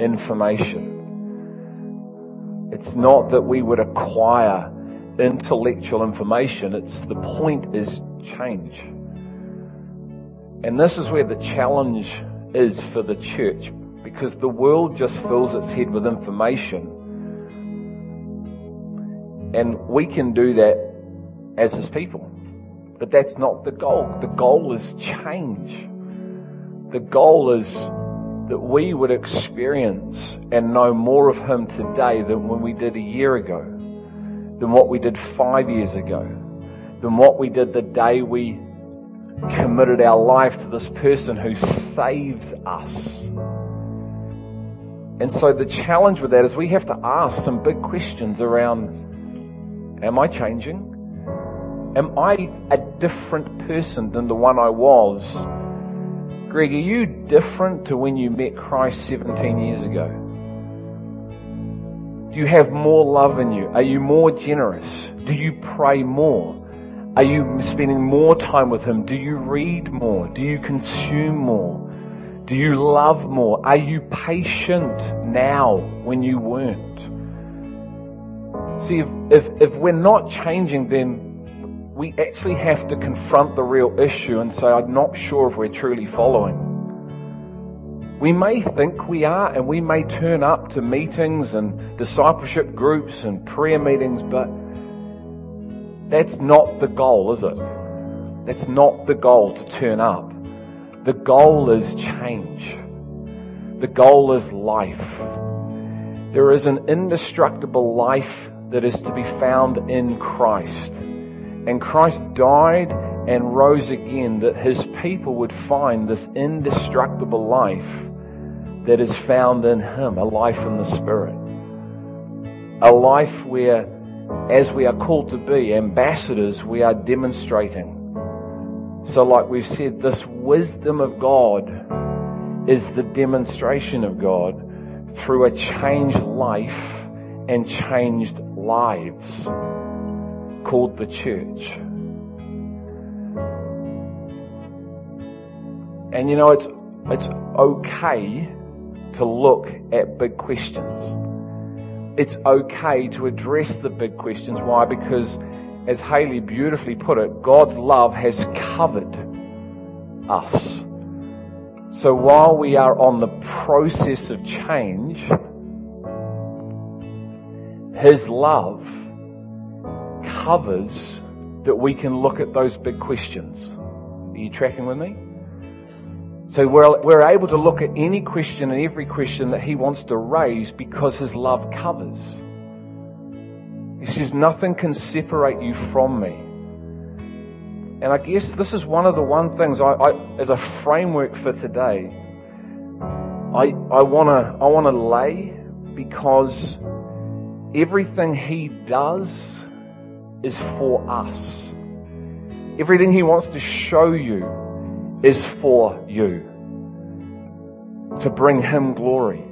information. It's not that we would acquire intellectual information. It's the point is change. And this is where the challenge is for the church because the world just fills its head with information. And we can do that as his people. But that's not the goal. The goal is change. The goal is that we would experience and know more of him today than when we did a year ago, than what we did five years ago, than what we did the day we committed our life to this person who saves us. And so the challenge with that is we have to ask some big questions around, am I changing? Am I a different person than the one I was? Greg, are you different to when you met Christ 17 years ago? Do you have more love in you? Are you more generous? Do you pray more? Are you spending more time with Him? Do you read more? Do you consume more? Do you love more? Are you patient now when you weren't? See, if, if, if we're not changing, then we actually have to confront the real issue and say, I'm not sure if we're truly following. We may think we are, and we may turn up to meetings and discipleship groups and prayer meetings, but that's not the goal, is it? That's not the goal to turn up. The goal is change. The goal is life. There is an indestructible life that is to be found in Christ. And Christ died and rose again that his people would find this indestructible life that is found in him, a life in the Spirit. A life where as we are called to be ambassadors, we are demonstrating. So, like we've said, this wisdom of God is the demonstration of God through a changed life and changed lives called the church. And you know, it's, it's okay to look at big questions it's okay to address the big questions. Why? Because, as Haley beautifully put it, God's love has covered us. So while we are on the process of change, His love covers that we can look at those big questions. Are you tracking with me? So we're, we're able to look at any question and every question that he wants to raise because his love covers. He says, nothing can separate you from me. And I guess this is one of the one things I, I as a framework for today, I, I wanna, I wanna lay because everything he does is for us. Everything he wants to show you is for you to bring him glory.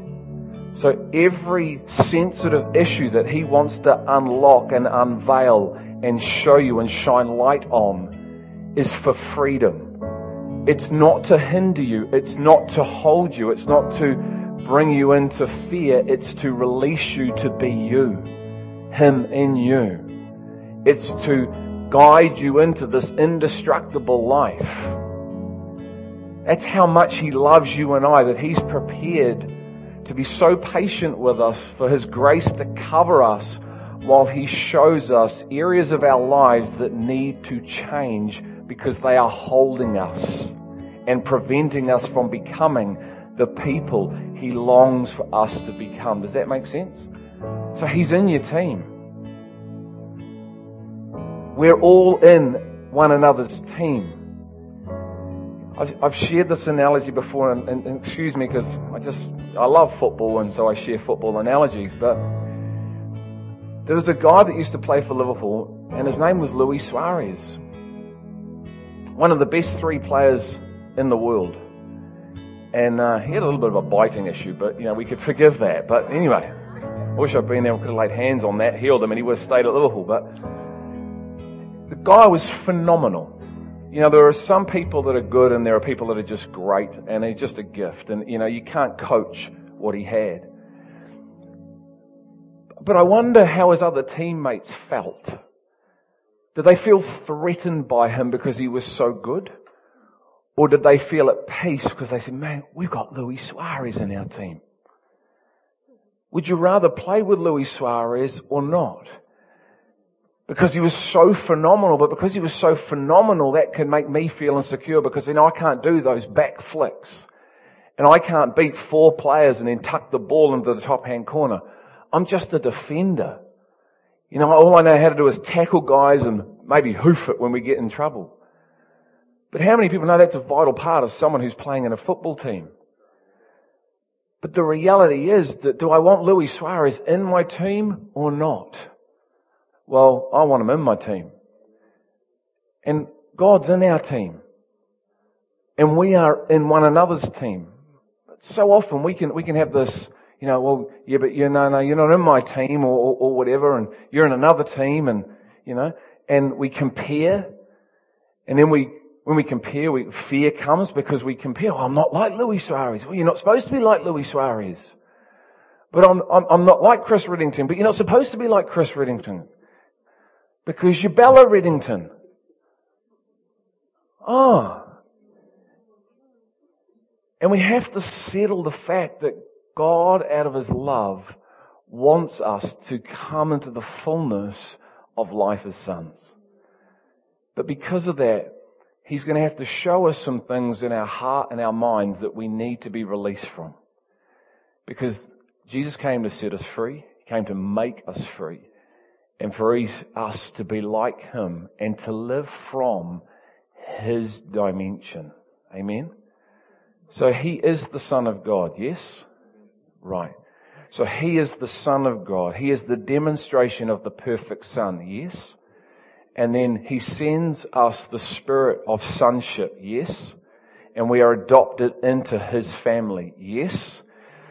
So every sensitive issue that he wants to unlock and unveil and show you and shine light on is for freedom. It's not to hinder you. It's not to hold you. It's not to bring you into fear. It's to release you to be you. Him in you. It's to guide you into this indestructible life that's how much He loves you and I, that He's prepared to be so patient with us for His grace to cover us while He shows us areas of our lives that need to change because they are holding us and preventing us from becoming the people He longs for us to become. Does that make sense? So He's in your team. We're all in one another's team. I've, I've shared this analogy before, and, and, and excuse me because I just, I love football and so I share football analogies, but there was a guy that used to play for Liverpool and his name was Luis Suarez. One of the best three players in the world. And uh, he had a little bit of a biting issue, but you know, we could forgive that. But anyway, I wish I'd been there and could have laid hands on that, healed him, and he would have stayed at Liverpool. But guy was phenomenal. You know, there are some people that are good and there are people that are just great and they're just a gift. And, you know, you can't coach what he had. But I wonder how his other teammates felt. Did they feel threatened by him because he was so good? Or did they feel at peace because they said, man, we've got Luis Suarez in our team? Would you rather play with Luis Suarez or not? Because he was so phenomenal, but because he was so phenomenal, that can make me feel insecure because you know I can't do those back flicks. And I can't beat four players and then tuck the ball into the top hand corner. I'm just a defender. You know, all I know how to do is tackle guys and maybe hoof it when we get in trouble. But how many people know that's a vital part of someone who's playing in a football team? But the reality is that do I want Luis Suarez in my team or not? Well, I want him in my team. And God's in our team. And we are in one another's team. But so often we can, we can have this, you know, well, yeah, but you know, no, you're not in my team or, or, or whatever and you're in another team and, you know, and we compare and then we when we compare, we, fear comes because we compare. Oh, I'm not like Luis Suarez. Well, you're not supposed to be like Luis Suarez. But I'm, I'm, I'm not like Chris Riddington, but you're not supposed to be like Chris Riddington. Because you're Bella Riddington. Oh. And we have to settle the fact that God, out of His love, wants us to come into the fullness of life as sons. But because of that, He's going to have to show us some things in our heart and our minds that we need to be released from. Because Jesus came to set us free. He came to make us free. And for us to be like Him and to live from His dimension. Amen? So He is the Son of God, yes? Right. So He is the Son of God. He is the demonstration of the perfect Son, yes? And then he sends us the spirit of sonship, yes? And we are adopted into his family, yes?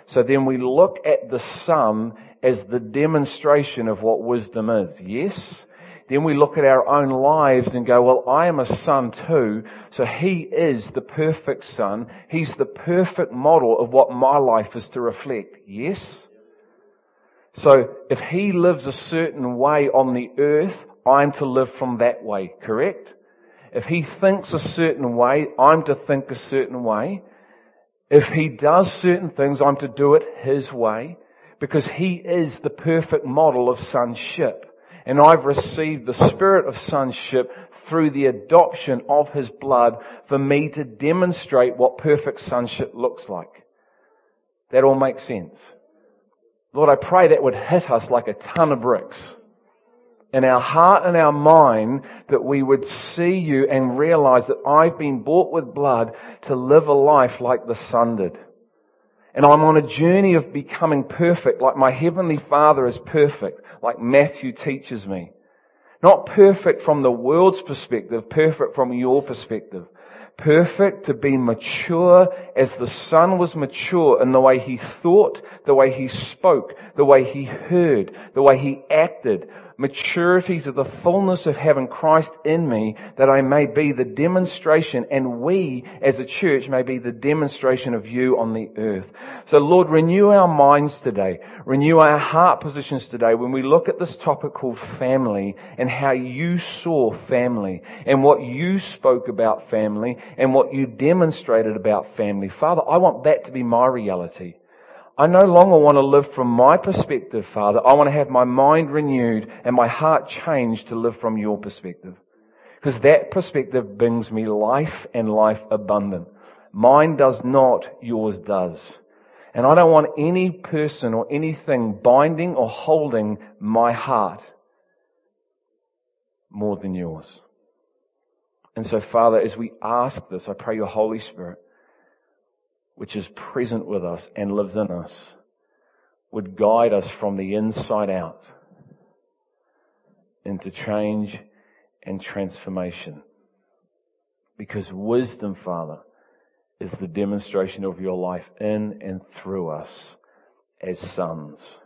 So then we look at the son as the demonstration of what wisdom is, yes? Then we look at our own lives and go, well, I am a son too. So he is the perfect son. He's the perfect model of what my life is to reflect. Yes? So if he lives a certain way on the earth, I'm to live from that way, correct? If he thinks a certain way, I'm to think a certain way. If he does certain things, I'm to do it his way because he is the perfect model of sonship. And I've received the spirit of sonship through the adoption of his blood for me to demonstrate what perfect sonship looks like. That all makes sense. Lord, I pray that would hit us like a ton of bricks in our heart and our mind that we would see you and realize that I've been bought with blood to live a life like the Son did. And I'm on a journey of becoming perfect, like my Heavenly Father is perfect, like Matthew teaches me. Not perfect from the world's perspective, perfect from your perspective perfect, to be mature as the Son was mature in the way he thought, the way he spoke, the way he heard, the way he acted, maturity to the fullness of having Christ in me that I may be the demonstration and we as a church may be the demonstration of you on the earth. So Lord, renew our minds today. Renew our heart positions today when we look at this topic called family and how you saw family and what you spoke about family and what you demonstrated about family. Father, I want that to be my reality. I no longer want to live from my perspective, Father. I want to have my mind renewed and my heart changed to live from your perspective. Because that perspective brings me life and life abundant. Mine does not, yours does. And I don't want any person or anything binding or holding my heart more than yours. And so, Father, as we ask this, I pray your Holy Spirit which is present with us and lives in us, would guide us from the inside out into change and transformation. Because wisdom, Father, is the demonstration of your life in and through us as sons.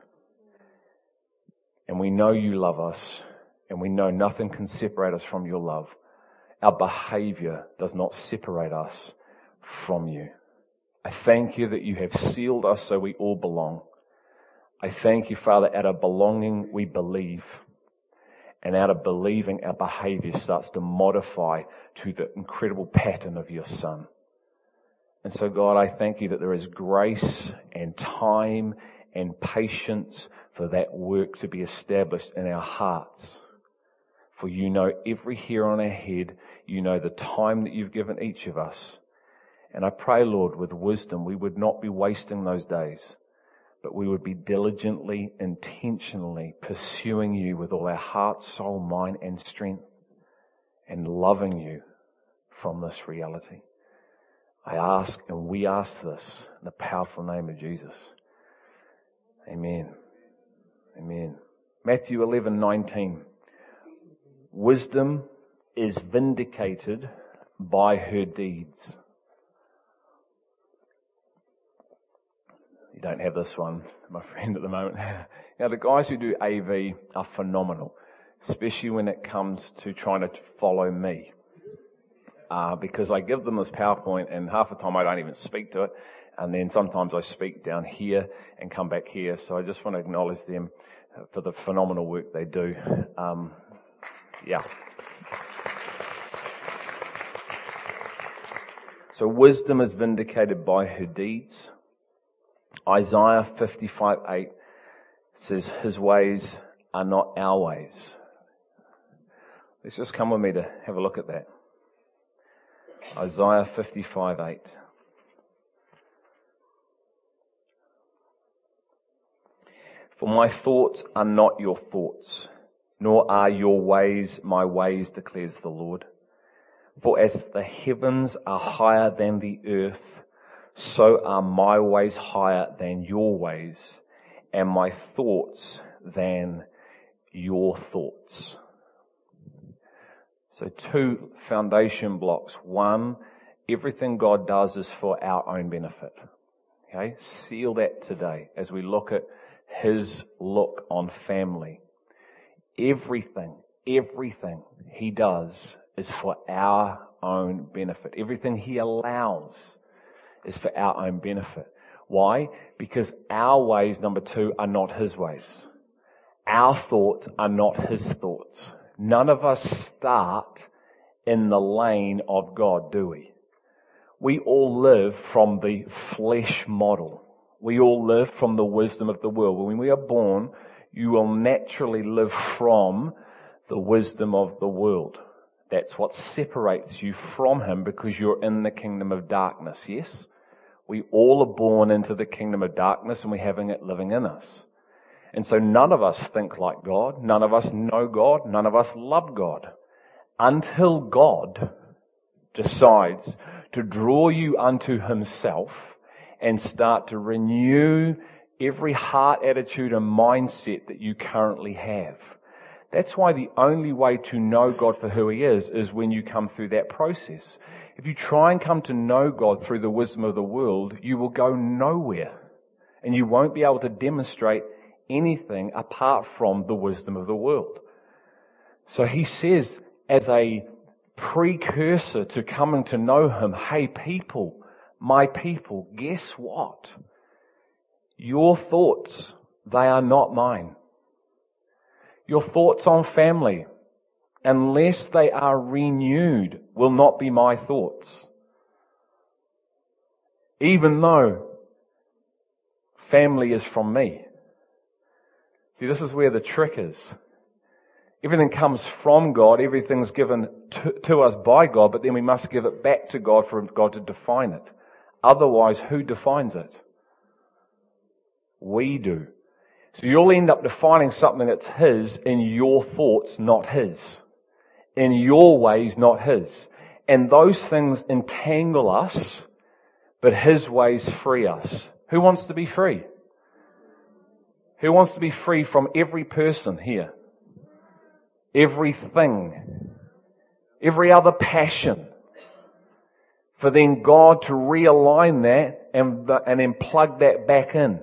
And we know you love us and we know nothing can separate us from your love. Our behavior does not separate us from you. I thank you that you have sealed us so we all belong. I thank you, Father, out of belonging we believe. And out of believing our behavior starts to modify to the incredible pattern of your son. And so God, I thank you that there is grace and time and patience for that work to be established in our hearts. For you know every hair on our head. You know the time that you've given each of us. And I pray, Lord, with wisdom, we would not be wasting those days, but we would be diligently, intentionally pursuing you with all our heart, soul, mind, and strength and loving you from this reality. I ask and we ask this in the powerful name of Jesus. Amen. Amen. Matthew 11, 19. Wisdom is vindicated by her deeds. Don't have this one, my friend, at the moment. now the guys who do AV are phenomenal, especially when it comes to trying to follow me. Uh, because I give them this PowerPoint and half the time I don't even speak to it. And then sometimes I speak down here and come back here. So I just want to acknowledge them for the phenomenal work they do. Um, yeah. So wisdom is vindicated by her deeds. Isaiah 55 8 says, His ways are not our ways. Let's just come with me to have a look at that. Isaiah 55 8. For my thoughts are not your thoughts, nor are your ways my ways, declares the Lord. For as the heavens are higher than the earth, so are my ways higher than your ways, and my thoughts than your thoughts. So two foundation blocks. One, everything God does is for our own benefit. Okay? Seal that today as we look at His look on family. Everything, everything He does is for our own benefit. Everything He allows is for our own benefit. Why? Because our ways, number two, are not his ways. Our thoughts are not his thoughts. None of us start in the lane of God, do we? We all live from the flesh model. We all live from the wisdom of the world. When we are born, you will naturally live from the wisdom of the world. That's what separates you from Him because you're in the kingdom of darkness, yes? We all are born into the kingdom of darkness and we're having it living in us. And so none of us think like God. None of us know God. None of us love God until God decides to draw you unto himself and start to renew every heart attitude and mindset that you currently have. That's why the only way to know God for who He is is when you come through that process. If you try and come to know God through the wisdom of the world, you will go nowhere. And you won't be able to demonstrate anything apart from the wisdom of the world. So He says, as a precursor to coming to know Him, hey people, my people, guess what? Your thoughts, they are not mine. Your thoughts on family, unless they are renewed, will not be my thoughts. Even though family is from me. See, this is where the trick is. Everything comes from God, everything's given to, to, us by God, but then we must give it back to God for God to define it. Otherwise, who defines it? We do. So you'll end up defining something that's His in your thoughts, not His. In your ways, not His. And those things entangle us, but His ways free us. Who wants to be free? Who wants to be free from every person here? Everything. Every other passion. For then God to realign that and, and then plug that back in.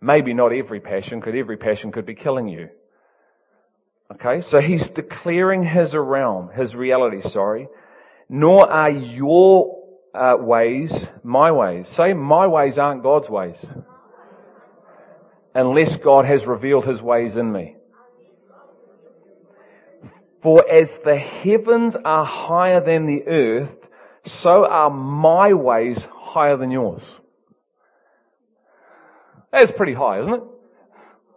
Maybe not every passion, because every passion could be killing you. Okay, so he's declaring his realm, his reality, sorry. Nor are your uh, ways my ways. Say, my ways aren't God's ways. Unless God has revealed his ways in me. For as the heavens are higher than the earth, so are my ways higher than yours. That's pretty high, isn't it?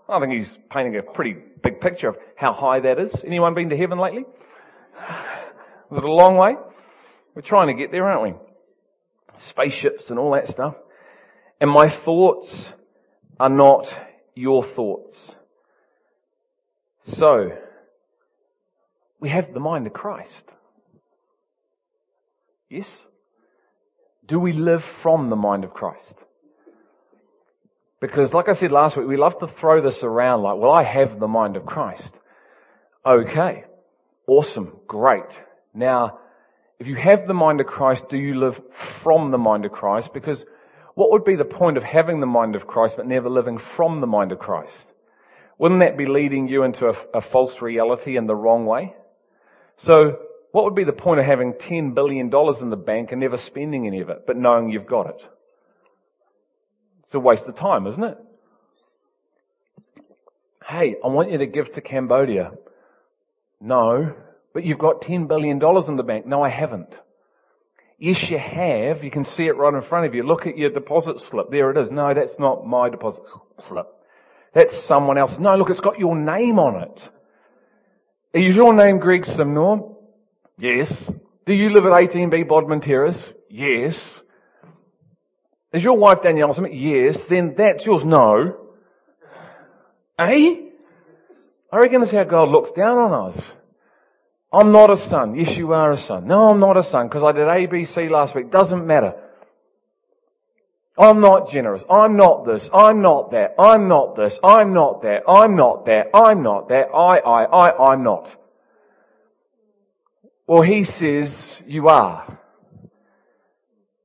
I think he's painting a pretty big picture of how high that is. Anyone been to heaven lately? Is it a long way? We're trying to get there, aren't we? Spaceships and all that stuff. And my thoughts are not your thoughts. So, we have the mind of Christ. Yes? Do we live from the mind of Christ? Because like I said last week, we love to throw this around like, well, I have the mind of Christ. Okay. Awesome. Great. Now, if you have the mind of Christ, do you live from the mind of Christ? Because what would be the point of having the mind of Christ but never living from the mind of Christ? Wouldn't that be leading you into a, a false reality in the wrong way? So what would be the point of having $10 billion in the bank and never spending any of it, but knowing you've got it? It's a waste of time, isn't it? Hey, I want you to give to Cambodia. No, but you've got $10 billion in the bank. No, I haven't. Yes, you have. You can see it right in front of you. Look at your deposit slip. There it is. No, that's not my deposit slip. That's someone else. No, look, it's got your name on it. Is your name Greg Simnor? Yes. Do you live at 18B Bodmin Terrace? Yes. Is your wife Danielle Smith? Yes. Then that's yours? No. Eh? I reckon that's how God looks down on us. I'm not a son. Yes, you are a son. No, I'm not a son because I did ABC last week. Doesn't matter. I'm not generous. I'm not this. I'm not that. I'm not this. I'm not that. I'm not that. I'm not that. I, I, I, I'm not. Well, he says you are.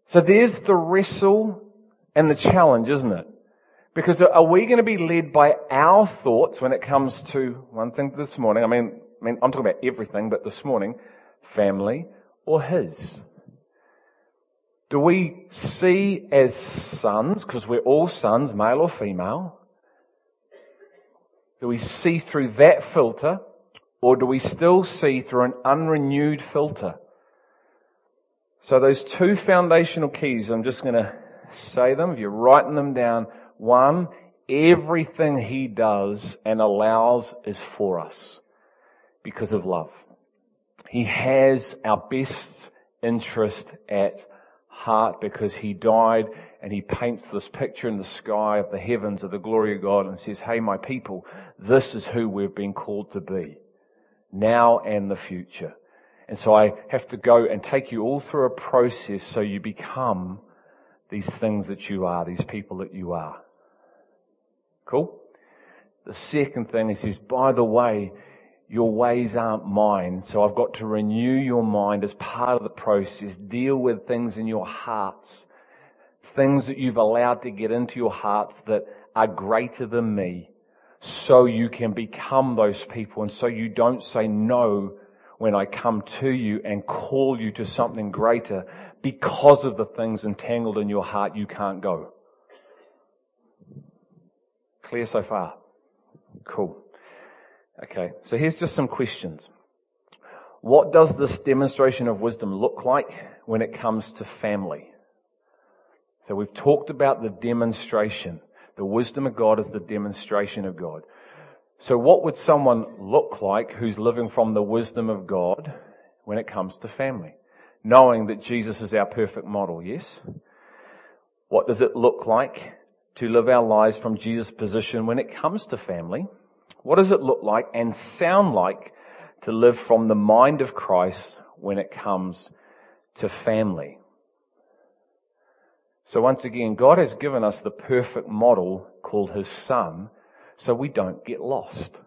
So there's the wrestle and the challenge, isn't it? Because are we going to be led by our thoughts when it comes to one thing this morning? I mean, I mean, I'm talking about everything, but this morning, family or his? Do we see as sons, because we're all sons, male or female? Do we see through that filter, or do we still see through an unrenewed filter? So those two foundational keys, I'm just going to say them. If you're writing them down, one, everything he does and allows is for us because of love. He has our best interest at heart because he died and he paints this picture in the sky of the heavens of the glory of God and says, Hey, my people, this is who we've been called to be now and the future. And so I have to go and take you all through a process so you become these things that you are, these people that you are. Cool? The second thing, he says, by the way, your ways aren't mine. So I've got to renew your mind as part of the process. Deal with things in your hearts. Things that you've allowed to get into your hearts that are greater than me. So you can become those people and so you don't say no when I come to you and call you to something greater because of the things entangled in your heart you can't go. Clear so far? Cool. Okay, so here's just some questions. What does this demonstration of wisdom look like when it comes to family? So we've talked about the demonstration. The wisdom of God is the demonstration of God. So what would someone look like who's living from the wisdom of God when it comes to family? Knowing that Jesus is our perfect model, yes? What does it look like to live our lives from Jesus' position when it comes to family? What does it look like and sound like to live from the mind of Christ when it comes to family? So once again, God has given us the perfect model called His Son so we don't get lost.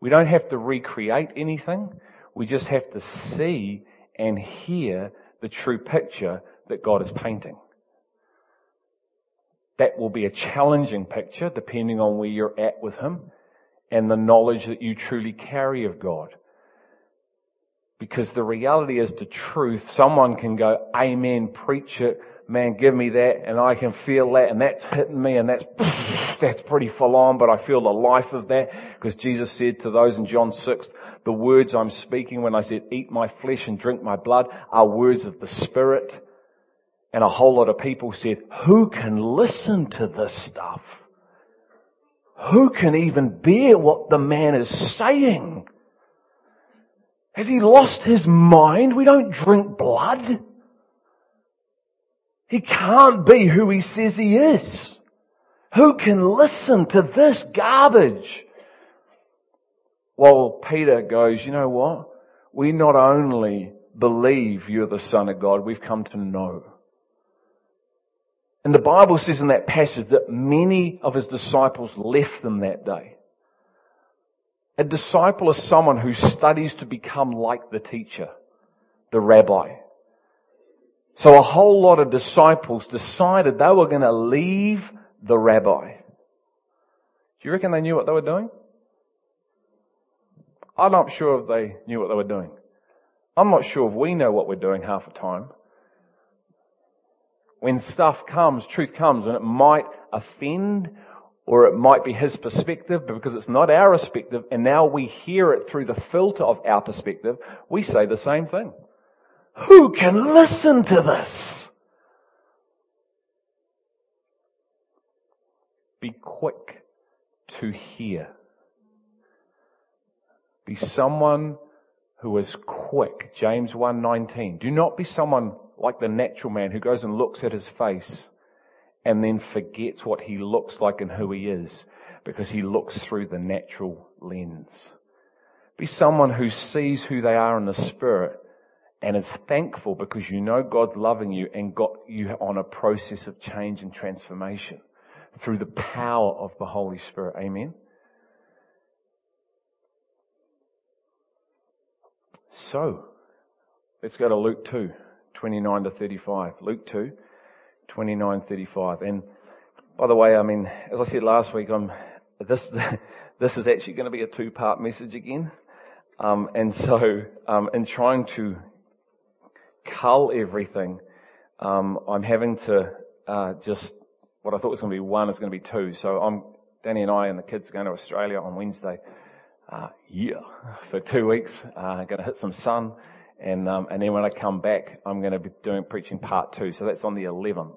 We don't have to recreate anything. We just have to see and hear the true picture that God is painting. That will be a challenging picture depending on where you're at with Him and the knowledge that you truly carry of God. Because the reality is the truth. Someone can go, amen, preach it, man, give me that, and I can feel that, and that's hitting me, and that's, that's pretty full on, but I feel the life of that, because Jesus said to those in John 6, the words I'm speaking when I said, eat my flesh and drink my blood, are words of the Spirit. And a whole lot of people said, who can listen to this stuff? Who can even bear what the man is saying? Has he lost his mind? We don't drink blood. He can't be who he says he is. Who can listen to this garbage? Well, Peter goes, you know what? We not only believe you're the son of God, we've come to know. And the Bible says in that passage that many of his disciples left them that day. A disciple is someone who studies to become like the teacher, the rabbi. So a whole lot of disciples decided they were going to leave the rabbi. Do you reckon they knew what they were doing? I'm not sure if they knew what they were doing. I'm not sure if we know what we're doing half the time. When stuff comes, truth comes, and it might offend or it might be his perspective, but because it's not our perspective, and now we hear it through the filter of our perspective, we say the same thing. Who can listen to this? Be quick to hear. Be someone who is quick. James 1:19. Do not be someone like the natural man who goes and looks at his face and then forgets what he looks like and who he is because he looks through the natural lens. Be someone who sees who they are in the spirit and is thankful because you know God's loving you and got you on a process of change and transformation through the power of the Holy Spirit. Amen. So, let's go to Luke 2, 29 to 35. Luke 2, 29, 35. And by the way, I mean, as I said last week, I'm, this, this is actually going to be a two part message again. Um, and so, um, in trying to cull everything, um, I'm having to, uh, just, what I thought was going to be one is going to be two. So I'm, Danny and I and the kids are going to Australia on Wednesday. Uh, yeah, for two weeks, uh, going to hit some sun. And, um, and then when I come back, I'm going to be doing preaching part two. So that's on the 11th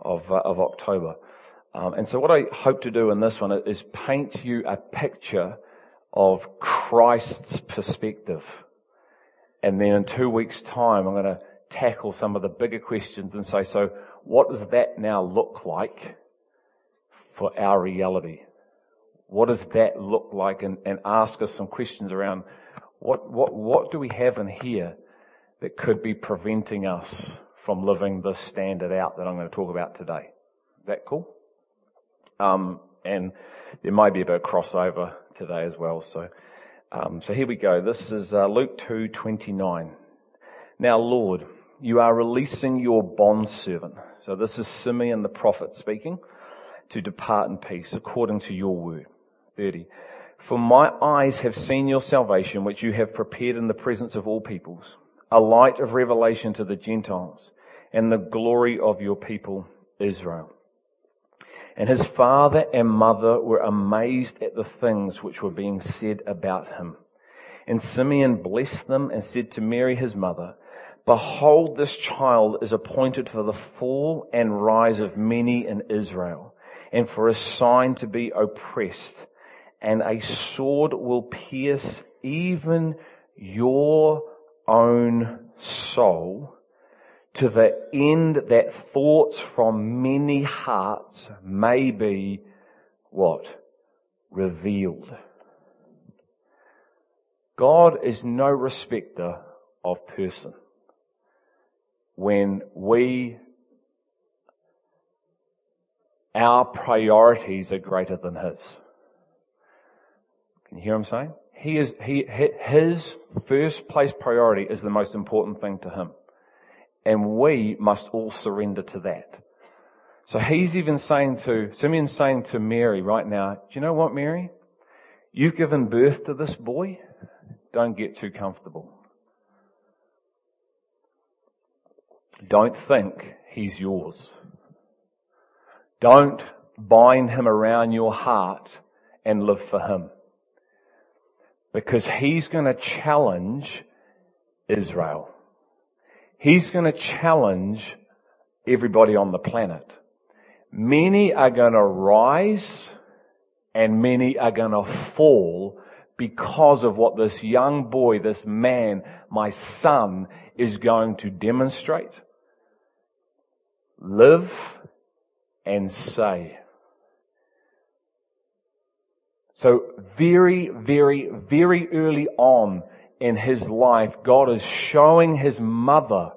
of, uh, of October. Um, and so what I hope to do in this one is paint you a picture of Christ's perspective. And then in two weeks time, I'm going to tackle some of the bigger questions and say, so what does that now look like for our reality? What does that look like? And, and ask us some questions around what, what, what do we have in here that could be preventing us from living this standard out that I'm going to talk about today? Is that cool? Um, and there might be a bit of crossover today as well. So, um, so here we go. This is uh, Luke two twenty nine. Now, Lord, you are releasing your bond servant. So this is Simeon the prophet speaking to depart in peace according to your word. 30. For my eyes have seen your salvation, which you have prepared in the presence of all peoples, a light of revelation to the Gentiles and the glory of your people Israel. And his father and mother were amazed at the things which were being said about him. And Simeon blessed them and said to Mary his mother, Behold, this child is appointed for the fall and rise of many in Israel, and for a sign to be oppressed and a sword will pierce even your own soul to the end that thoughts from many hearts may be what? Revealed. God is no respecter of person. When we, our priorities are greater than His. Can you hear him saying? He is, he, his first place priority is the most important thing to him. And we must all surrender to that. So he's even saying to, Simeon's saying to Mary right now, do you know what, Mary? You've given birth to this boy. Don't get too comfortable. don't think he's yours. Don't bind him around your heart and live for him. Because he's going to challenge Israel. He's going to challenge everybody on the planet. Many are going to rise and many are going to fall because of what this young boy, this man, my son, is going to demonstrate, live, and say. So very, very, very early on in his life, God is showing his mother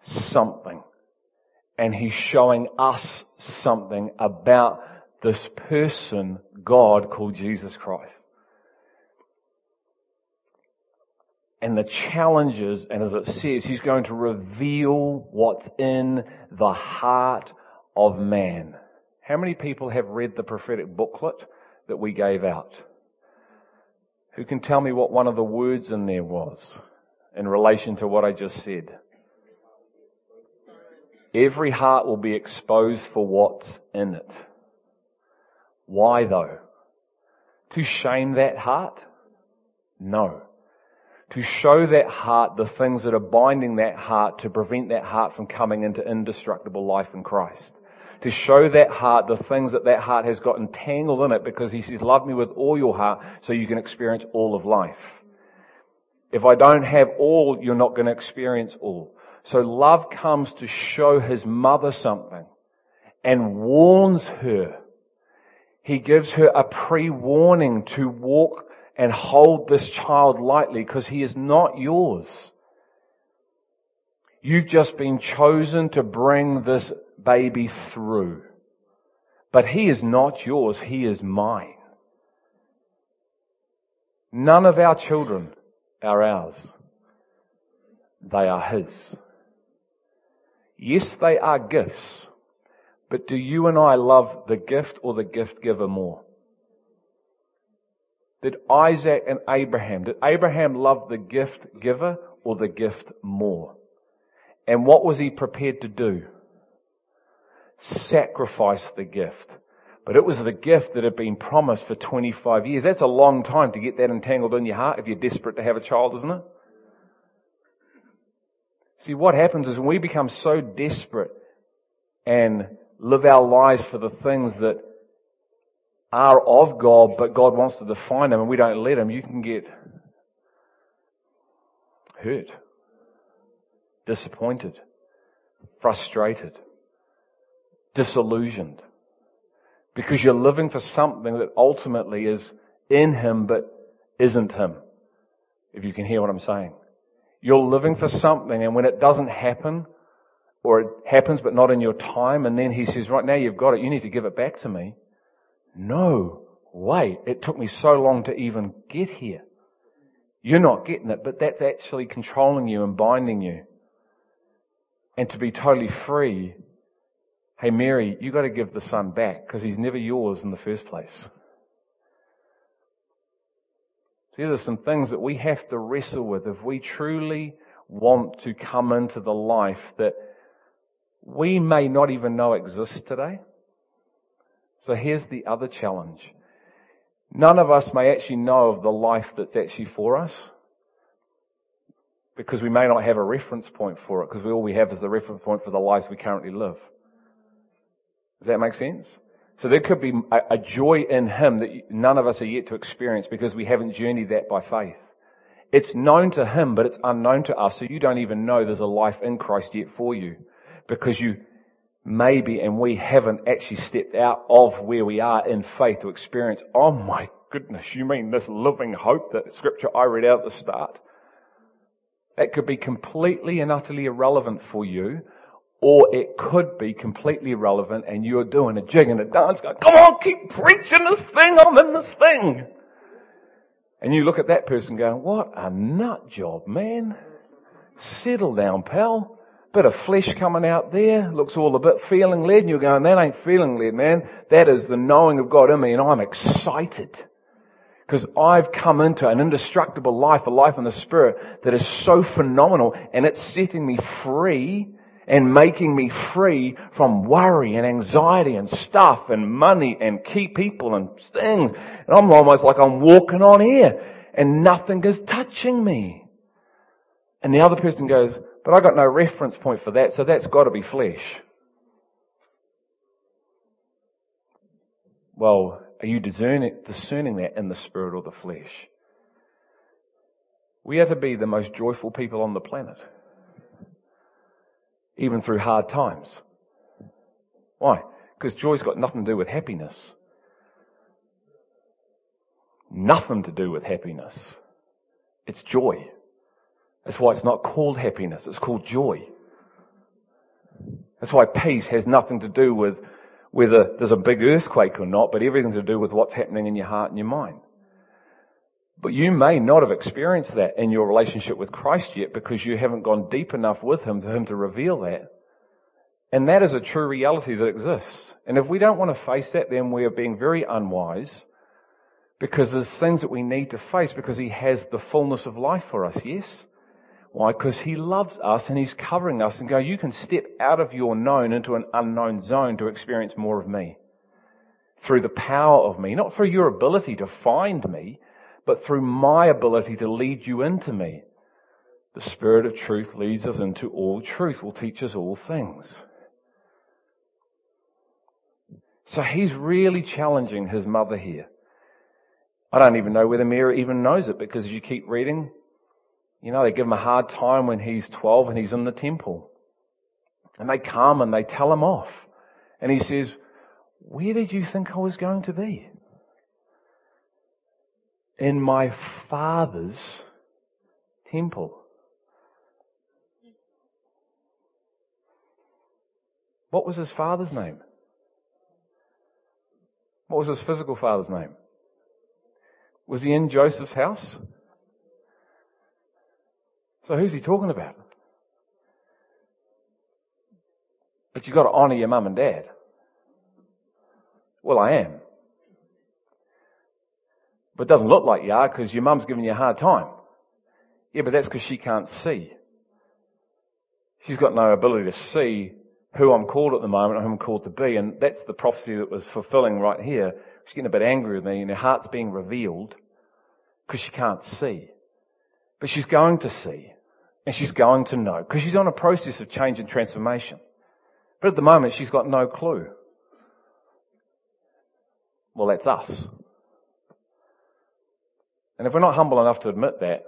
something. And he's showing us something about this person, God called Jesus Christ. And the challenges, and as it says, he's going to reveal what's in the heart of man. How many people have read the prophetic booklet that we gave out? Who can tell me what one of the words in there was in relation to what I just said? Every heart will be exposed for what's in it. Why though? To shame that heart? No. To show that heart the things that are binding that heart to prevent that heart from coming into indestructible life in Christ to show that heart the things that that heart has got entangled in it because he says, love me with all your heart so you can experience all of life. If I don't have all, you're not going to experience all. So love comes to show his mother something and warns her. He gives her a pre-warning to walk and hold this child lightly because he is not yours. You've just been chosen to bring this baby through. But he is not yours, he is mine. None of our children are ours. They are his. Yes, they are gifts, but do you and I love the gift or the gift giver more? Did Isaac and Abraham, did Abraham love the gift giver or the gift more? And what was he prepared to do? Sacrifice the gift. But it was the gift that had been promised for 25 years. That's a long time to get that entangled in your heart if you're desperate to have a child, isn't it? See, what happens is when we become so desperate and live our lives for the things that are of God, but God wants to define them and we don't let them, you can get hurt, disappointed, frustrated disillusioned because you're living for something that ultimately is in Him but isn't Him. If you can hear what I'm saying. You're living for something and when it doesn't happen, or it happens but not in your time, and then He says, right now you've got it, you need to give it back to me. No, wait, it took me so long to even get here. You're not getting it, but that's actually controlling you and binding you. And to be totally free Hey, Mary, you got to give the son back because he's never yours in the first place. See, there's some things that we have to wrestle with if we truly want to come into the life that we may not even know exists today. So here's the other challenge. None of us may actually know of the life that's actually for us because we may not have a reference point for it because all we have is the reference point for the lives we currently live. Does that make sense? So there could be a, a joy in Him that none of us are yet to experience because we haven't journeyed that by faith. It's known to Him, but it's unknown to us. So you don't even know there's a life in Christ yet for you because you maybe and we haven't actually stepped out of where we are in faith to experience, oh my goodness, you mean this living hope that scripture I read out at the start? That could be completely and utterly irrelevant for you or it could be completely irrelevant and you're doing a jig and a dance going, come on, keep preaching this thing, I'm in this thing. And you look at that person going, what a nut job, man. Settle down, pal. Bit of flesh coming out there, looks all a bit feeling led, and you're going, that ain't feeling led, man. That is the knowing of God in me, and I'm excited. Because I've come into an indestructible life, a life in the Spirit that is so phenomenal, and it's setting me free and making me free from worry and anxiety and stuff and money and key people and things. And I'm almost like I'm walking on air and nothing is touching me. And the other person goes, but I got no reference point for that, so that's got to be flesh. Well, are you discerning, discerning that in the spirit or the flesh? We are to be the most joyful people on the planet even through hard times. Why? Because joy's got nothing to do with happiness. Nothing to do with happiness. It's joy. That's why it's not called happiness, it's called joy. That's why peace has nothing to do with whether there's a big earthquake or not, but everything to do with what's happening in your heart and your mind. But you may not have experienced that in your relationship with Christ yet because you haven't gone deep enough with Him for Him to reveal that. And that is a true reality that exists. And if we don't want to face that, then we are being very unwise because there's things that we need to face because He has the fullness of life for us, yes? Why? Because He loves us and He's covering us and go, you can step out of your known into an unknown zone to experience more of me. Through the power of me, not through your ability to find me, but through my ability to lead you into me. The Spirit of truth leads us into all truth, will teach us all things. So he's really challenging his mother here. I don't even know whether Mary even knows it because as you keep reading, you know, they give him a hard time when he's 12 and he's in the temple. And they come and they tell him off. And he says, where did you think I was going to be? In my father's temple. What was his father's name? What was his physical father's name? Was he in Joseph's house? So who's he talking about? But you've got to honour your mum and dad. Well, I am. But it doesn't look like you are because your mum's giving you a hard time. Yeah, but that's because she can't see. She's got no ability to see who I'm called at the moment, who I'm called to be. And that's the prophecy that was fulfilling right here. She's getting a bit angry with me and her heart's being revealed because she can't see. But she's going to see and she's going to know because she's on a process of change and transformation. But at the moment, she's got no clue. Well, that's us. And if we're not humble enough to admit that,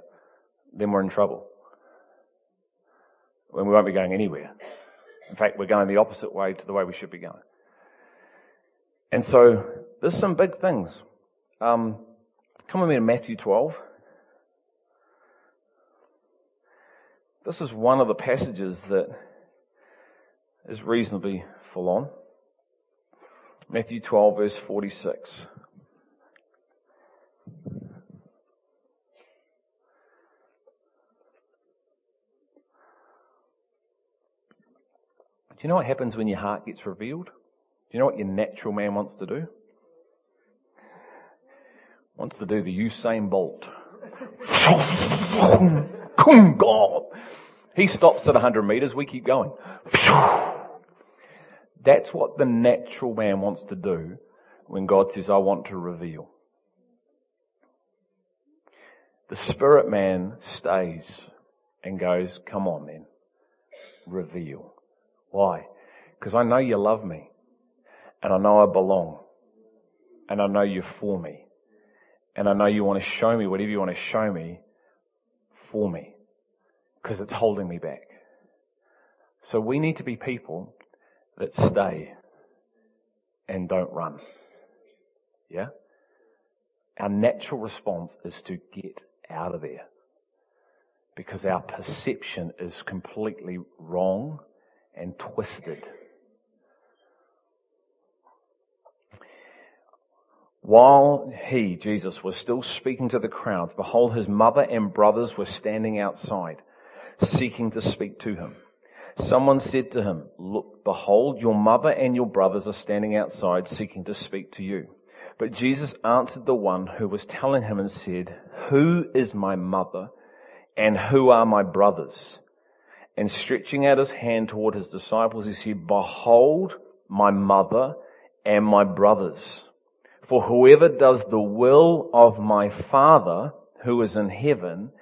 then we're in trouble. When we won't be going anywhere. In fact, we're going the opposite way to the way we should be going. And so, there's some big things. Um, come with me to Matthew 12. This is one of the passages that is reasonably full on. Matthew 12 verse 46. Do you know what happens when your heart gets revealed? Do you know what your natural man wants to do? Wants to do the Usain Bolt. He stops at 100 meters, we keep going. That's what the natural man wants to do when God says, I want to reveal. The spirit man stays and goes, come on then, reveal. Why? Because I know you love me and I know I belong and I know you're for me and I know you want to show me whatever you want to show me for me because it's holding me back. So we need to be people that stay and don't run. Yeah? Our natural response is to get out of there because our perception is completely wrong and twisted. While he, Jesus, was still speaking to the crowds, behold, his mother and brothers were standing outside, seeking to speak to him. Someone said to him, look, behold, your mother and your brothers are standing outside, seeking to speak to you. But Jesus answered the one who was telling him and said, who is my mother and who are my brothers? And stretching out his hand toward his disciples, he said, behold my mother and my brothers. For whoever does the will of my father who is in heaven,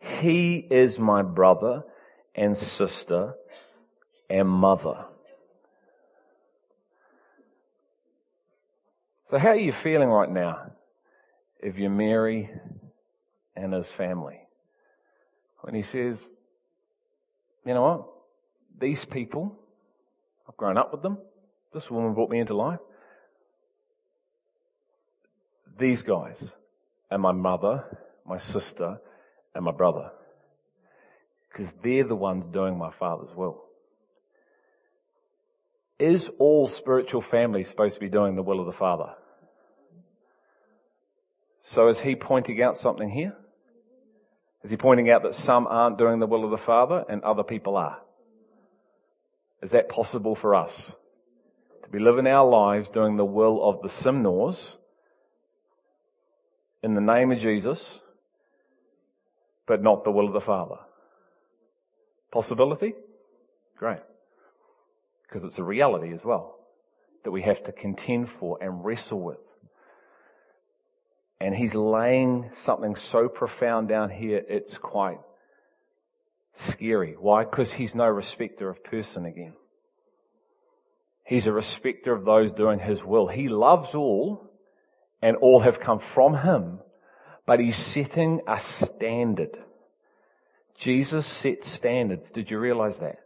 he is my brother and sister and mother. So how are you feeling right now if you're Mary and his family? When he says, you know what? These people, I've grown up with them. This woman brought me into life. These guys and my mother, my sister, and my brother. Because they're the ones doing my father's will. Is all spiritual family supposed to be doing the will of the Father? So is he pointing out something here? Is he pointing out that some aren't doing the will of the Father and other people are? Is that possible for us? To be living our lives doing the will of the Simnors in the name of Jesus, but not the will of the Father. Possibility? Great. Because it's a reality as well that we have to contend for and wrestle with. And he's laying something so profound down here, it's quite scary. Why? Because he's no respecter of person again. He's a respecter of those doing his will. He loves all and all have come from him, but he's setting a standard. Jesus set standards. Did you realize that?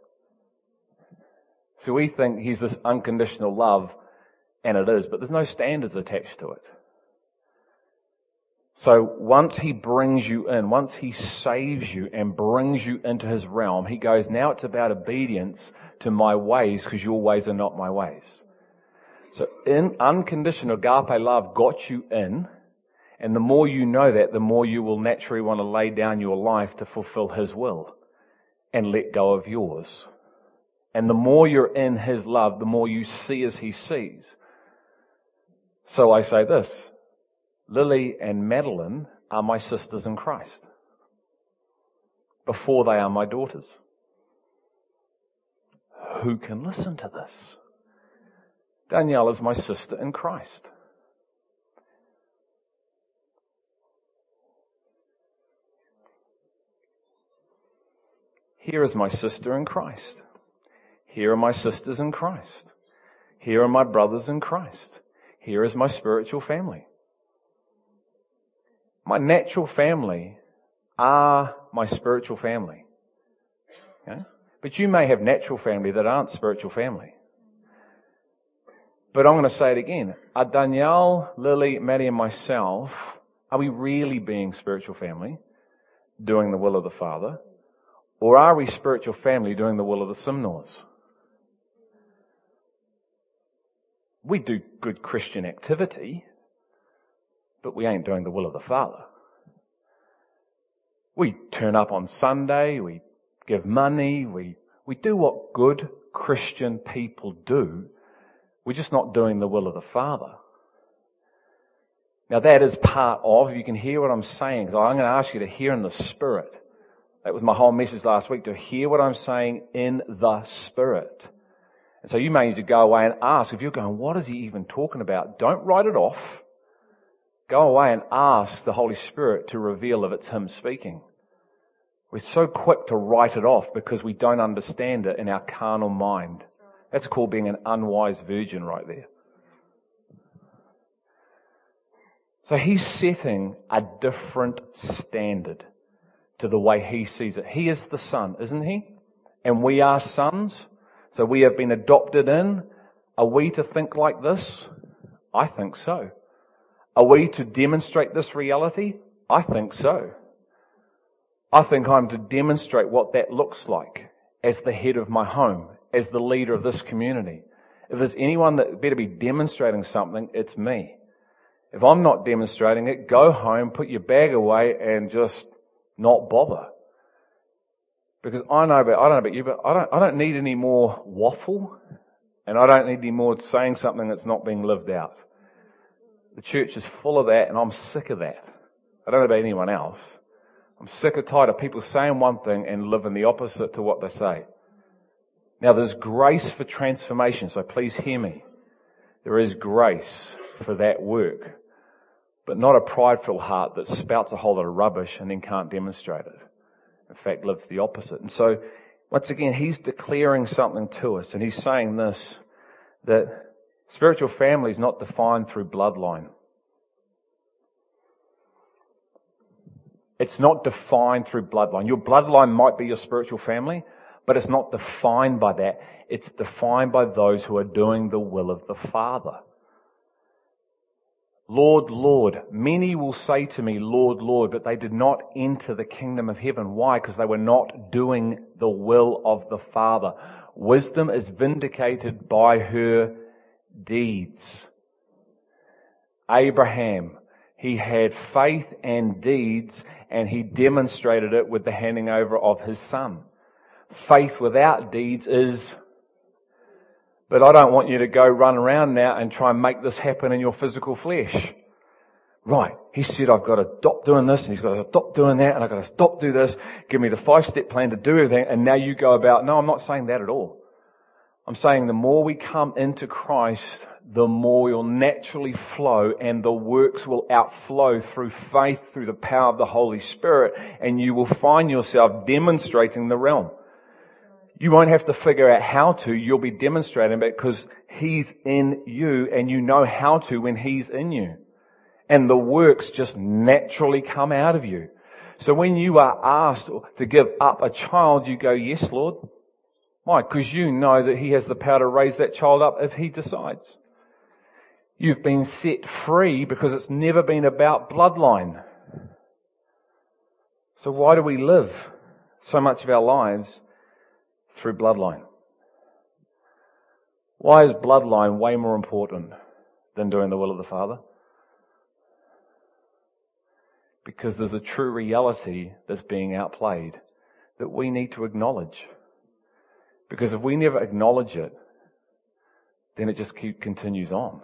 So we think he's this unconditional love, and it is, but there's no standards attached to it. So once he brings you in, once he saves you and brings you into his realm, he goes, now it's about obedience to my ways because your ways are not my ways. So in unconditional agape love got you in, and the more you know that, the more you will naturally want to lay down your life to fulfill His will and let go of yours. And the more you're in His love, the more you see as He sees. So I say this, Lily and Madeline are my sisters in Christ before they are my daughters. Who can listen to this? Danielle is my sister in Christ. Here is my sister in Christ. Here are my sisters in Christ. Here are my brothers in Christ. Here is my spiritual family. My natural family are my spiritual family. Okay? But you may have natural family that aren't spiritual family. But I'm going to say it again. Are Danielle, Lily, Maddie, and myself, are we really being spiritual family, doing the will of the Father? Or are we spiritual family doing the will of the Simnors? We do good Christian activity, but we ain't doing the will of the Father. We turn up on Sunday, we give money, we, we do what good Christian people do, we're just not doing the will of the Father. Now that is part of, you can hear what I'm saying, I'm going to ask you to hear in the Spirit. That was my whole message last week, to hear what I'm saying in the Spirit. And so you may need to go away and ask, if you're going, what is he even talking about? Don't write it off. Go away and ask the Holy Spirit to reveal if it's Him speaking. We're so quick to write it off because we don't understand it in our carnal mind. That's called being an unwise virgin right there. So he's setting a different standard to the way he sees it. He is the son, isn't he? And we are sons. So we have been adopted in. Are we to think like this? I think so. Are we to demonstrate this reality? I think so. I think I'm to demonstrate what that looks like as the head of my home, as the leader of this community. If there's anyone that better be demonstrating something, it's me. If I'm not demonstrating it, go home, put your bag away and just not bother. Because I know about, I don't know about you, but I don't, I don't need any more waffle and I don't need any more saying something that's not being lived out. The church is full of that and I'm sick of that. I don't know about anyone else. I'm sick or tired of people saying one thing and living the opposite to what they say. Now there's grace for transformation, so please hear me. There is grace for that work, but not a prideful heart that spouts a whole lot of rubbish and then can't demonstrate it. In fact, lives the opposite. And so, once again, he's declaring something to us, and he's saying this, that spiritual family is not defined through bloodline. It's not defined through bloodline. Your bloodline might be your spiritual family, but it's not defined by that. It's defined by those who are doing the will of the Father. Lord, Lord, many will say to me, Lord, Lord, but they did not enter the kingdom of heaven. Why? Because they were not doing the will of the Father. Wisdom is vindicated by her deeds. Abraham, he had faith and deeds and he demonstrated it with the handing over of his son. Faith without deeds is, but I don't want you to go run around now and try and make this happen in your physical flesh. Right. He said, I've got to stop doing this and he's got to stop doing that and I've got to stop do this. Give me the five step plan to do everything. And now you go about, no, I'm not saying that at all. I'm saying the more we come into Christ, the more you'll naturally flow and the works will outflow through faith, through the power of the Holy Spirit, and you will find yourself demonstrating the realm. You won't have to figure out how to, you'll be demonstrating because He's in you and you know how to when He's in you. And the works just naturally come out of you. So when you are asked to give up a child, you go, yes, Lord. Why? Because you know that He has the power to raise that child up if He decides. You've been set free because it's never been about bloodline. So why do we live so much of our lives through bloodline? Why is bloodline way more important than doing the will of the Father? Because there's a true reality that's being outplayed that we need to acknowledge. Because if we never acknowledge it, then it just keep, continues on.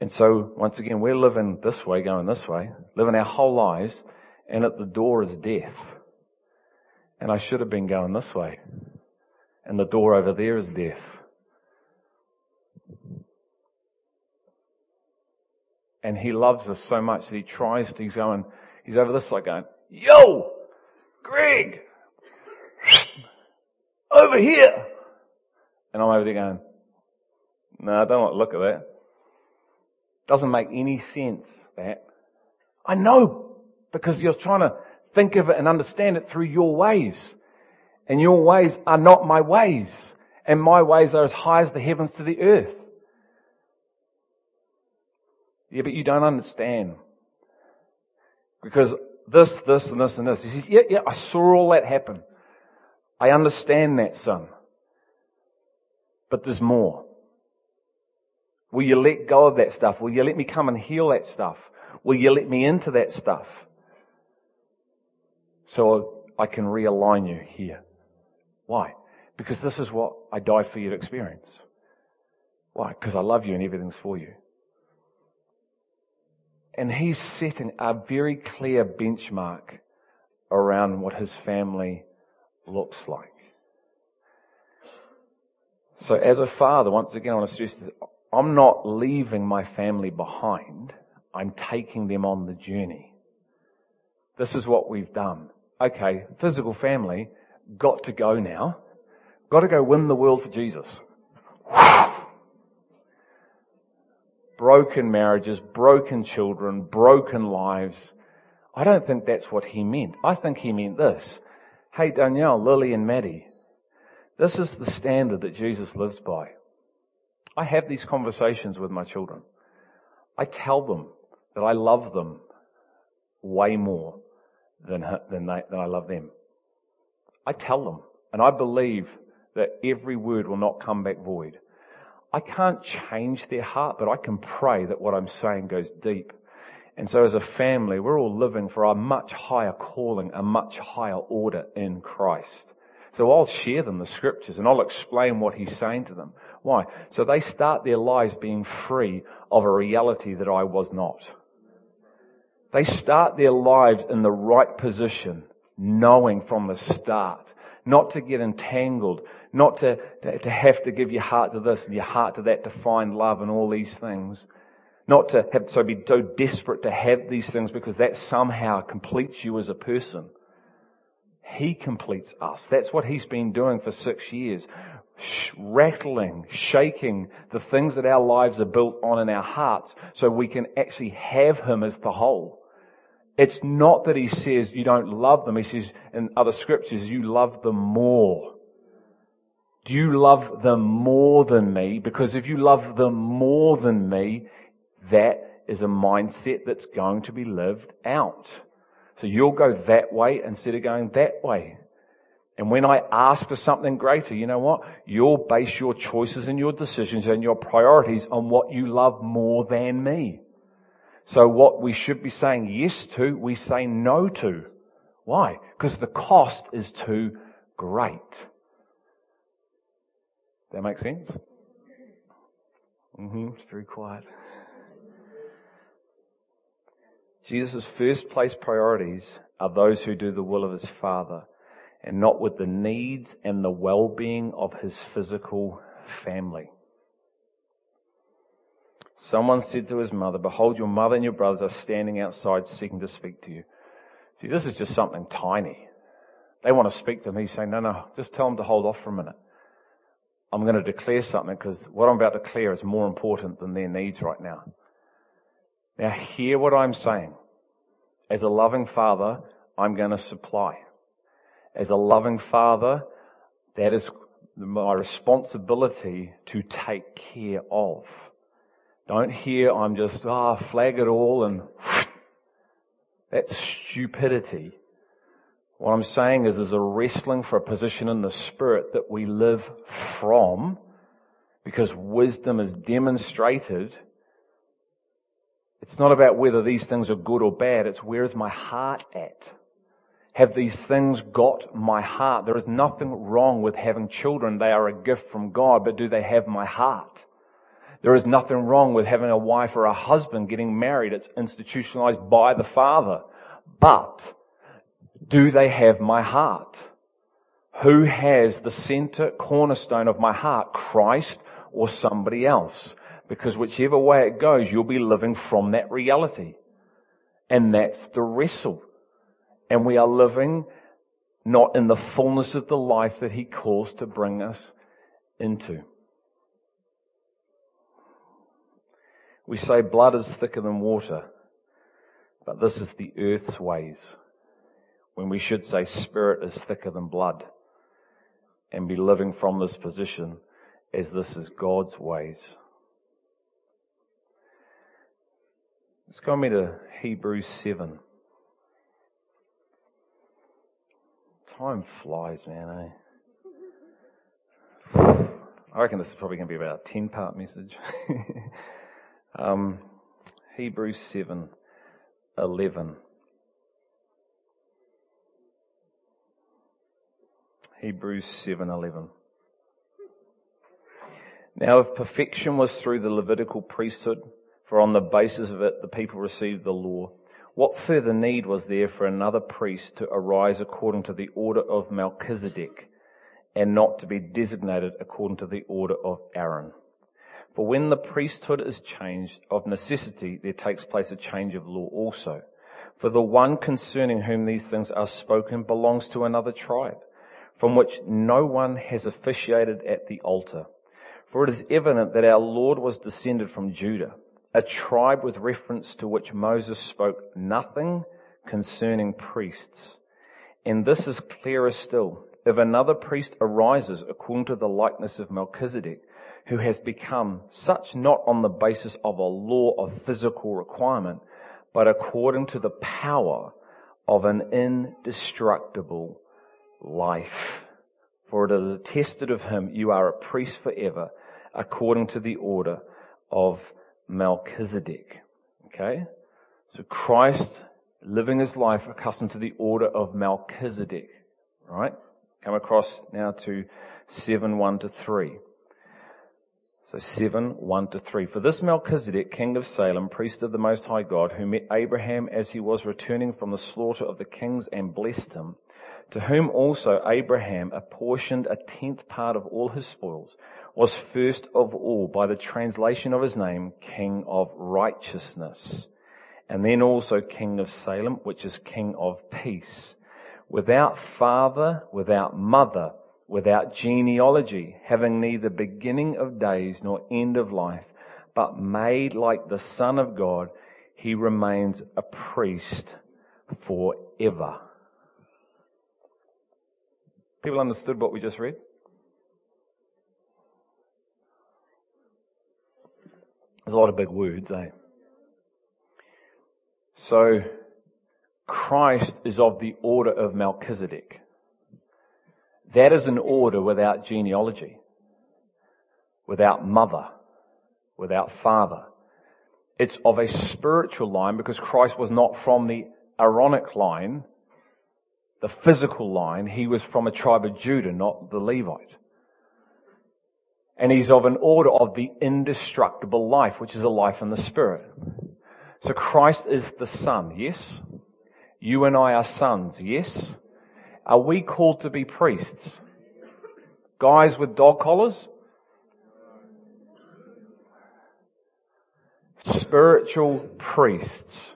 And so, once again, we're living this way, going this way, living our whole lives, and at the door is death. And I should have been going this way. And the door over there is death. And he loves us so much that he tries to, he's going, he's over this side going, yo, Greg, over here. And I'm over there going, no, I don't want to look at that. Doesn't make any sense, that. I know, because you're trying to think of it and understand it through your ways. And your ways are not my ways. And my ways are as high as the heavens to the earth. Yeah, but you don't understand. Because this, this, and this, and this. He says, yeah, yeah, I saw all that happen. I understand that, son. But there's more. Will you let go of that stuff? Will you let me come and heal that stuff? Will you let me into that stuff? So I can realign you here. Why? Because this is what I died for you to experience. Why? Because I love you and everything's for you. And he's setting a very clear benchmark around what his family looks like. So as a father, once again, I want to stress that I'm not leaving my family behind. I'm taking them on the journey. This is what we've done. Okay, physical family, got to go now. Got to go win the world for Jesus. broken marriages, broken children, broken lives. I don't think that's what he meant. I think he meant this. Hey, Danielle, Lily and Maddie, this is the standard that Jesus lives by. I have these conversations with my children. I tell them that I love them way more than, than, they, than I love them. I tell them, and I believe that every word will not come back void. I can't change their heart, but I can pray that what I'm saying goes deep. And so as a family, we're all living for a much higher calling, a much higher order in Christ. So I'll share them the scriptures and I'll explain what he's saying to them. Why? So they start their lives being free of a reality that I was not. They start their lives in the right position, knowing from the start, not to get entangled, not to, to have to give your heart to this and your heart to that to find love and all these things. Not to have, so be so desperate to have these things because that somehow completes you as a person. He completes us. That's what he's been doing for six years. Sh- rattling, shaking the things that our lives are built on in our hearts so we can actually have him as the whole. It's not that he says you don't love them. He says in other scriptures, you love them more. Do you love them more than me? Because if you love them more than me, that is a mindset that's going to be lived out. So you'll go that way instead of going that way. And when I ask for something greater, you know what? You'll base your choices and your decisions and your priorities on what you love more than me. So what we should be saying yes to, we say no to. Why? Because the cost is too great. That makes sense? Mm-hmm. It's very quiet. Jesus' first place priorities are those who do the will of his Father and not with the needs and the well-being of his physical family. Someone said to his mother, behold, your mother and your brothers are standing outside seeking to speak to you. See, this is just something tiny. They want to speak to him. He's saying, no, no, just tell them to hold off for a minute. I'm going to declare something because what I'm about to declare is more important than their needs right now. Now hear what I'm saying. As a loving father, I'm going to supply. As a loving father, that is my responsibility to take care of. Don't hear I'm just, ah, oh, flag it all and that's stupidity. What I'm saying is there's a wrestling for a position in the spirit that we live from because wisdom is demonstrated it's not about whether these things are good or bad. It's where is my heart at? Have these things got my heart? There is nothing wrong with having children. They are a gift from God, but do they have my heart? There is nothing wrong with having a wife or a husband getting married. It's institutionalized by the father. But do they have my heart? Who has the center cornerstone of my heart? Christ or somebody else? Because whichever way it goes, you'll be living from that reality. And that's the wrestle. And we are living not in the fullness of the life that he calls to bring us into. We say blood is thicker than water, but this is the earth's ways. When we should say spirit is thicker than blood and be living from this position as this is God's ways. Let's go me to Hebrews 7. Time flies, man, eh? I reckon this is probably going to be about a 10 part message. um, Hebrews 7, 11. Hebrews 7, 11. Now if perfection was through the Levitical priesthood, for on the basis of it the people received the law. What further need was there for another priest to arise according to the order of Melchizedek and not to be designated according to the order of Aaron? For when the priesthood is changed, of necessity there takes place a change of law also. For the one concerning whom these things are spoken belongs to another tribe, from which no one has officiated at the altar. For it is evident that our Lord was descended from Judah a tribe with reference to which Moses spoke nothing concerning priests. And this is clearer still. If another priest arises according to the likeness of Melchizedek, who has become such not on the basis of a law of physical requirement, but according to the power of an indestructible life. For it is attested of him, you are a priest forever, according to the order of Melchizedek. Okay? So Christ living his life accustomed to the order of Melchizedek. Right? Come across now to 7 1 to 3. So 7, 1 to 3. For this Melchizedek, king of Salem, priest of the Most High God, who met Abraham as he was returning from the slaughter of the kings and blessed him, to whom also Abraham apportioned a tenth part of all his spoils, was first of all, by the translation of his name, king of righteousness, and then also king of Salem, which is king of peace, without father, without mother, without genealogy, having neither beginning of days nor end of life, but made like the Son of God, he remains a priest forever. People understood what we just read? There's a lot of big words, eh? So, Christ is of the order of Melchizedek. That is an order without genealogy, without mother, without father. It's of a spiritual line because Christ was not from the Aaronic line, the physical line. He was from a tribe of Judah, not the Levite. And he's of an order of the indestructible life, which is a life in the spirit. So Christ is the son, yes? You and I are sons, yes? Are we called to be priests? Guys with dog collars? Spiritual priests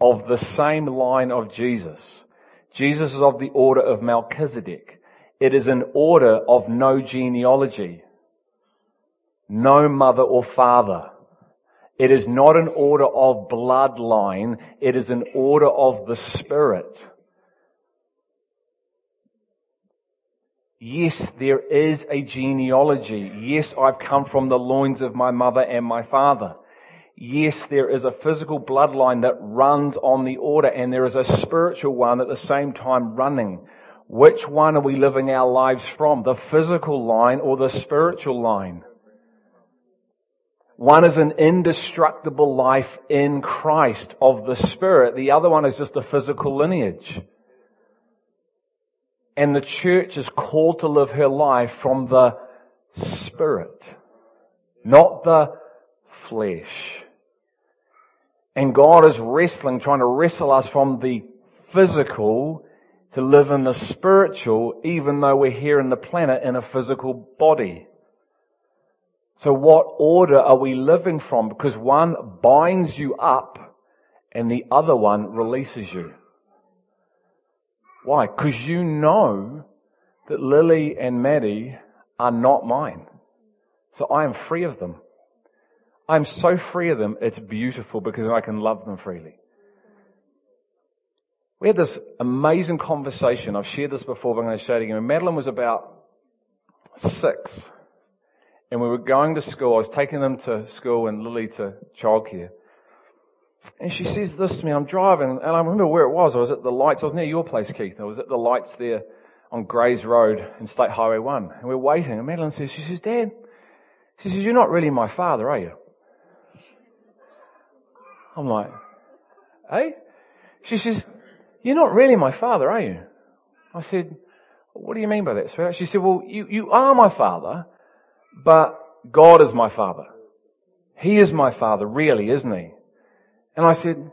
of the same line of Jesus. Jesus is of the order of Melchizedek. It is an order of no genealogy, no mother or father. It is not an order of bloodline. It is an order of the Spirit. Yes, there is a genealogy. Yes, I've come from the loins of my mother and my father. Yes, there is a physical bloodline that runs on the order and there is a spiritual one at the same time running. Which one are we living our lives from? The physical line or the spiritual line? One is an indestructible life in Christ of the Spirit. The other one is just a physical lineage. And the church is called to live her life from the spirit, not the flesh. And God is wrestling, trying to wrestle us from the physical to live in the spiritual, even though we're here in the planet in a physical body. So what order are we living from? Because one binds you up and the other one releases you. Why? Because you know that Lily and Maddie are not mine. So I am free of them. I'm so free of them, it's beautiful because I can love them freely. We had this amazing conversation. I've shared this before, but I'm going to share it again. Madeline was about six, and we were going to school, I was taking them to school and Lily to childcare. And she says this to me, I'm driving, and I remember where it was. I was at the lights. I was near your place, Keith. I was at the lights there on Grays Road in State Highway 1. And we're waiting. And Madeline says, she says, Dad, she says, you're not really my father, are you? I'm like, hey? She says, you're not really my father, are you? I said, what do you mean by that? She said, well, you, you are my father, but God is my father. He is my father, really, isn't he? And I said,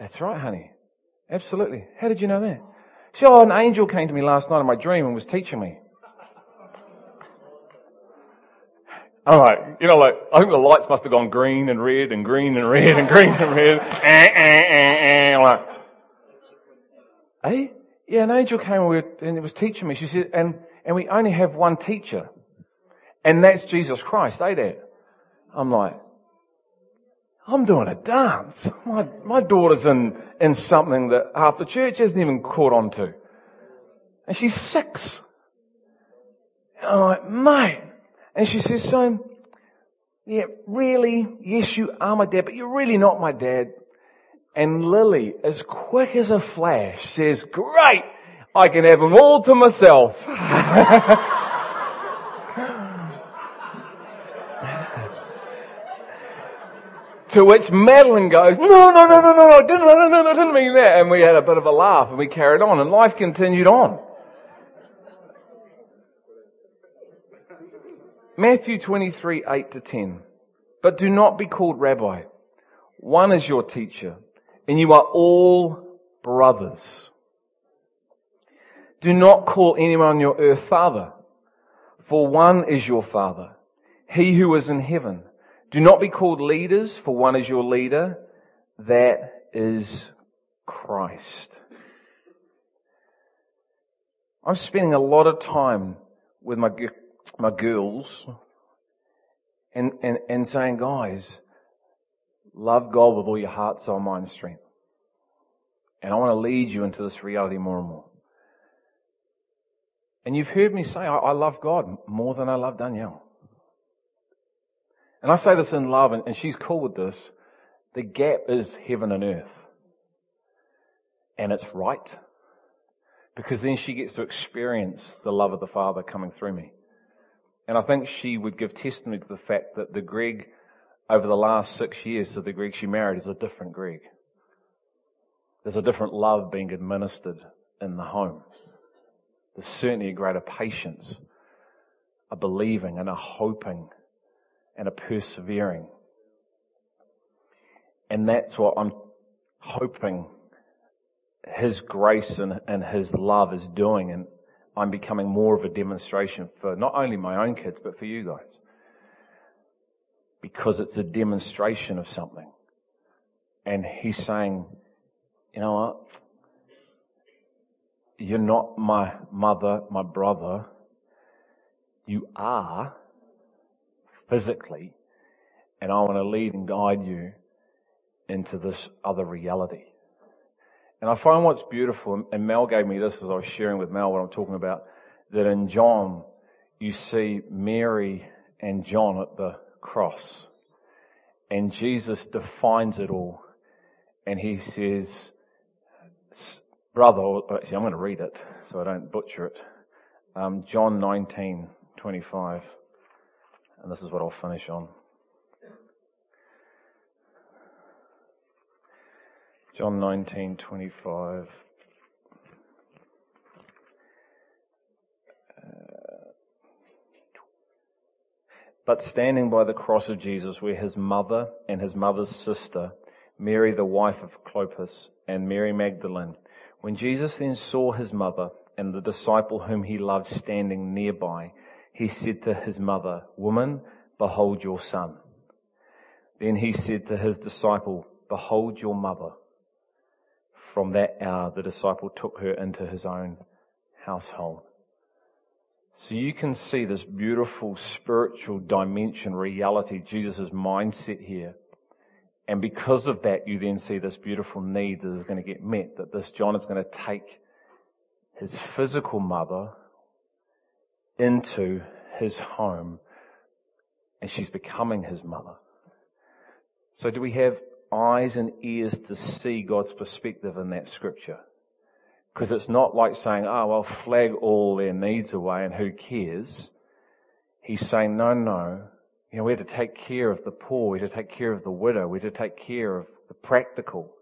that's right, honey. Absolutely. How did you know that? She said, oh, an angel came to me last night in my dream and was teaching me. I'm like, you know, like, I think the lights must have gone green and red and green and red and green and red. eh, eh, eh, eh. I'm like, hey? Yeah, an angel came and it was teaching me. She said, and, and we only have one teacher. And that's Jesus Christ, eh, Dad? I'm like, I'm doing a dance. My, my daughter's in, in something that half the church hasn't even caught on to. And she's six. And I'm like, mate. And she says, son, yeah, really? Yes, you are my dad, but you're really not my dad. And Lily, as quick as a flash, says, great! I can have them all to myself. To which Madeline goes, no, no, no, no, no, no, didn't, no, no, no, didn't mean that. And we had a bit of a laugh and we carried on and life continued on. Matthew 23, 8 to 10. But do not be called rabbi. One is your teacher and you are all brothers. Do not call anyone on your earth father, for one is your father, he who is in heaven. Do not be called leaders, for one is your leader, that is Christ. I'm spending a lot of time with my, my girls and, and, and saying, guys, love God with all your heart, soul, mind, and strength. And I want to lead you into this reality more and more. And you've heard me say, I, I love God more than I love Danielle. And I say this in love, and, and she's cool with this. The gap is heaven and earth. And it's right. Because then she gets to experience the love of the Father coming through me. And I think she would give testimony to the fact that the Greg over the last six years to the Greg she married is a different Greg. There's a different love being administered in the home. There's certainly a greater patience, a believing and a hoping and a persevering. And that's what I'm hoping His grace and, and His love is doing. And I'm becoming more of a demonstration for not only my own kids, but for you guys. Because it's a demonstration of something. And He's saying, you know what? You're not my mother, my brother. You are physically, and I want to lead and guide you into this other reality. And I find what's beautiful, and Mel gave me this as I was sharing with Mel what I'm talking about, that in John, you see Mary and John at the cross. And Jesus defines it all. And he says, brother, actually I'm going to read it so I don't butcher it. Um, John 19, 25. And this is what I'll finish on. John 19, 25. Uh, but standing by the cross of Jesus were his mother and his mother's sister, Mary the wife of Clopas, and Mary Magdalene. When Jesus then saw his mother and the disciple whom he loved standing nearby, he said to his mother, Woman, behold your son. Then he said to his disciple, Behold your mother. From that hour, the disciple took her into his own household. So you can see this beautiful spiritual dimension, reality, Jesus' mindset here and because of that, you then see this beautiful need that is going to get met, that this John is going to take his physical mother into his home and she's becoming his mother. So do we have eyes and ears to see God's perspective in that scripture? Because it's not like saying, oh, well, flag all their needs away and who cares? He's saying, no, no, you know, we're to take care of the poor. We're to take care of the widow. We're to take care of the practical.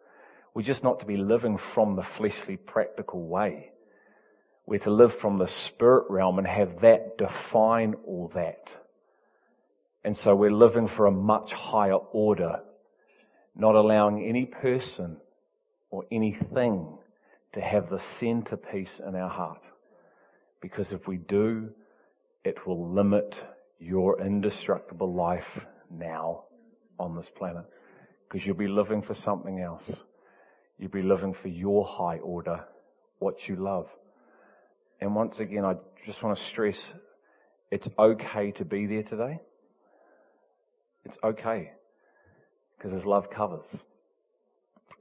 We're just not to be living from the fleshly practical way. We're to live from the spirit realm and have that define all that. And so we're living for a much higher order, not allowing any person or anything to have the centerpiece in our heart. Because if we do, it will limit your indestructible life now on this planet. Because you'll be living for something else. You'll be living for your high order, what you love. And once again, I just want to stress it's okay to be there today. It's okay. Because His love covers.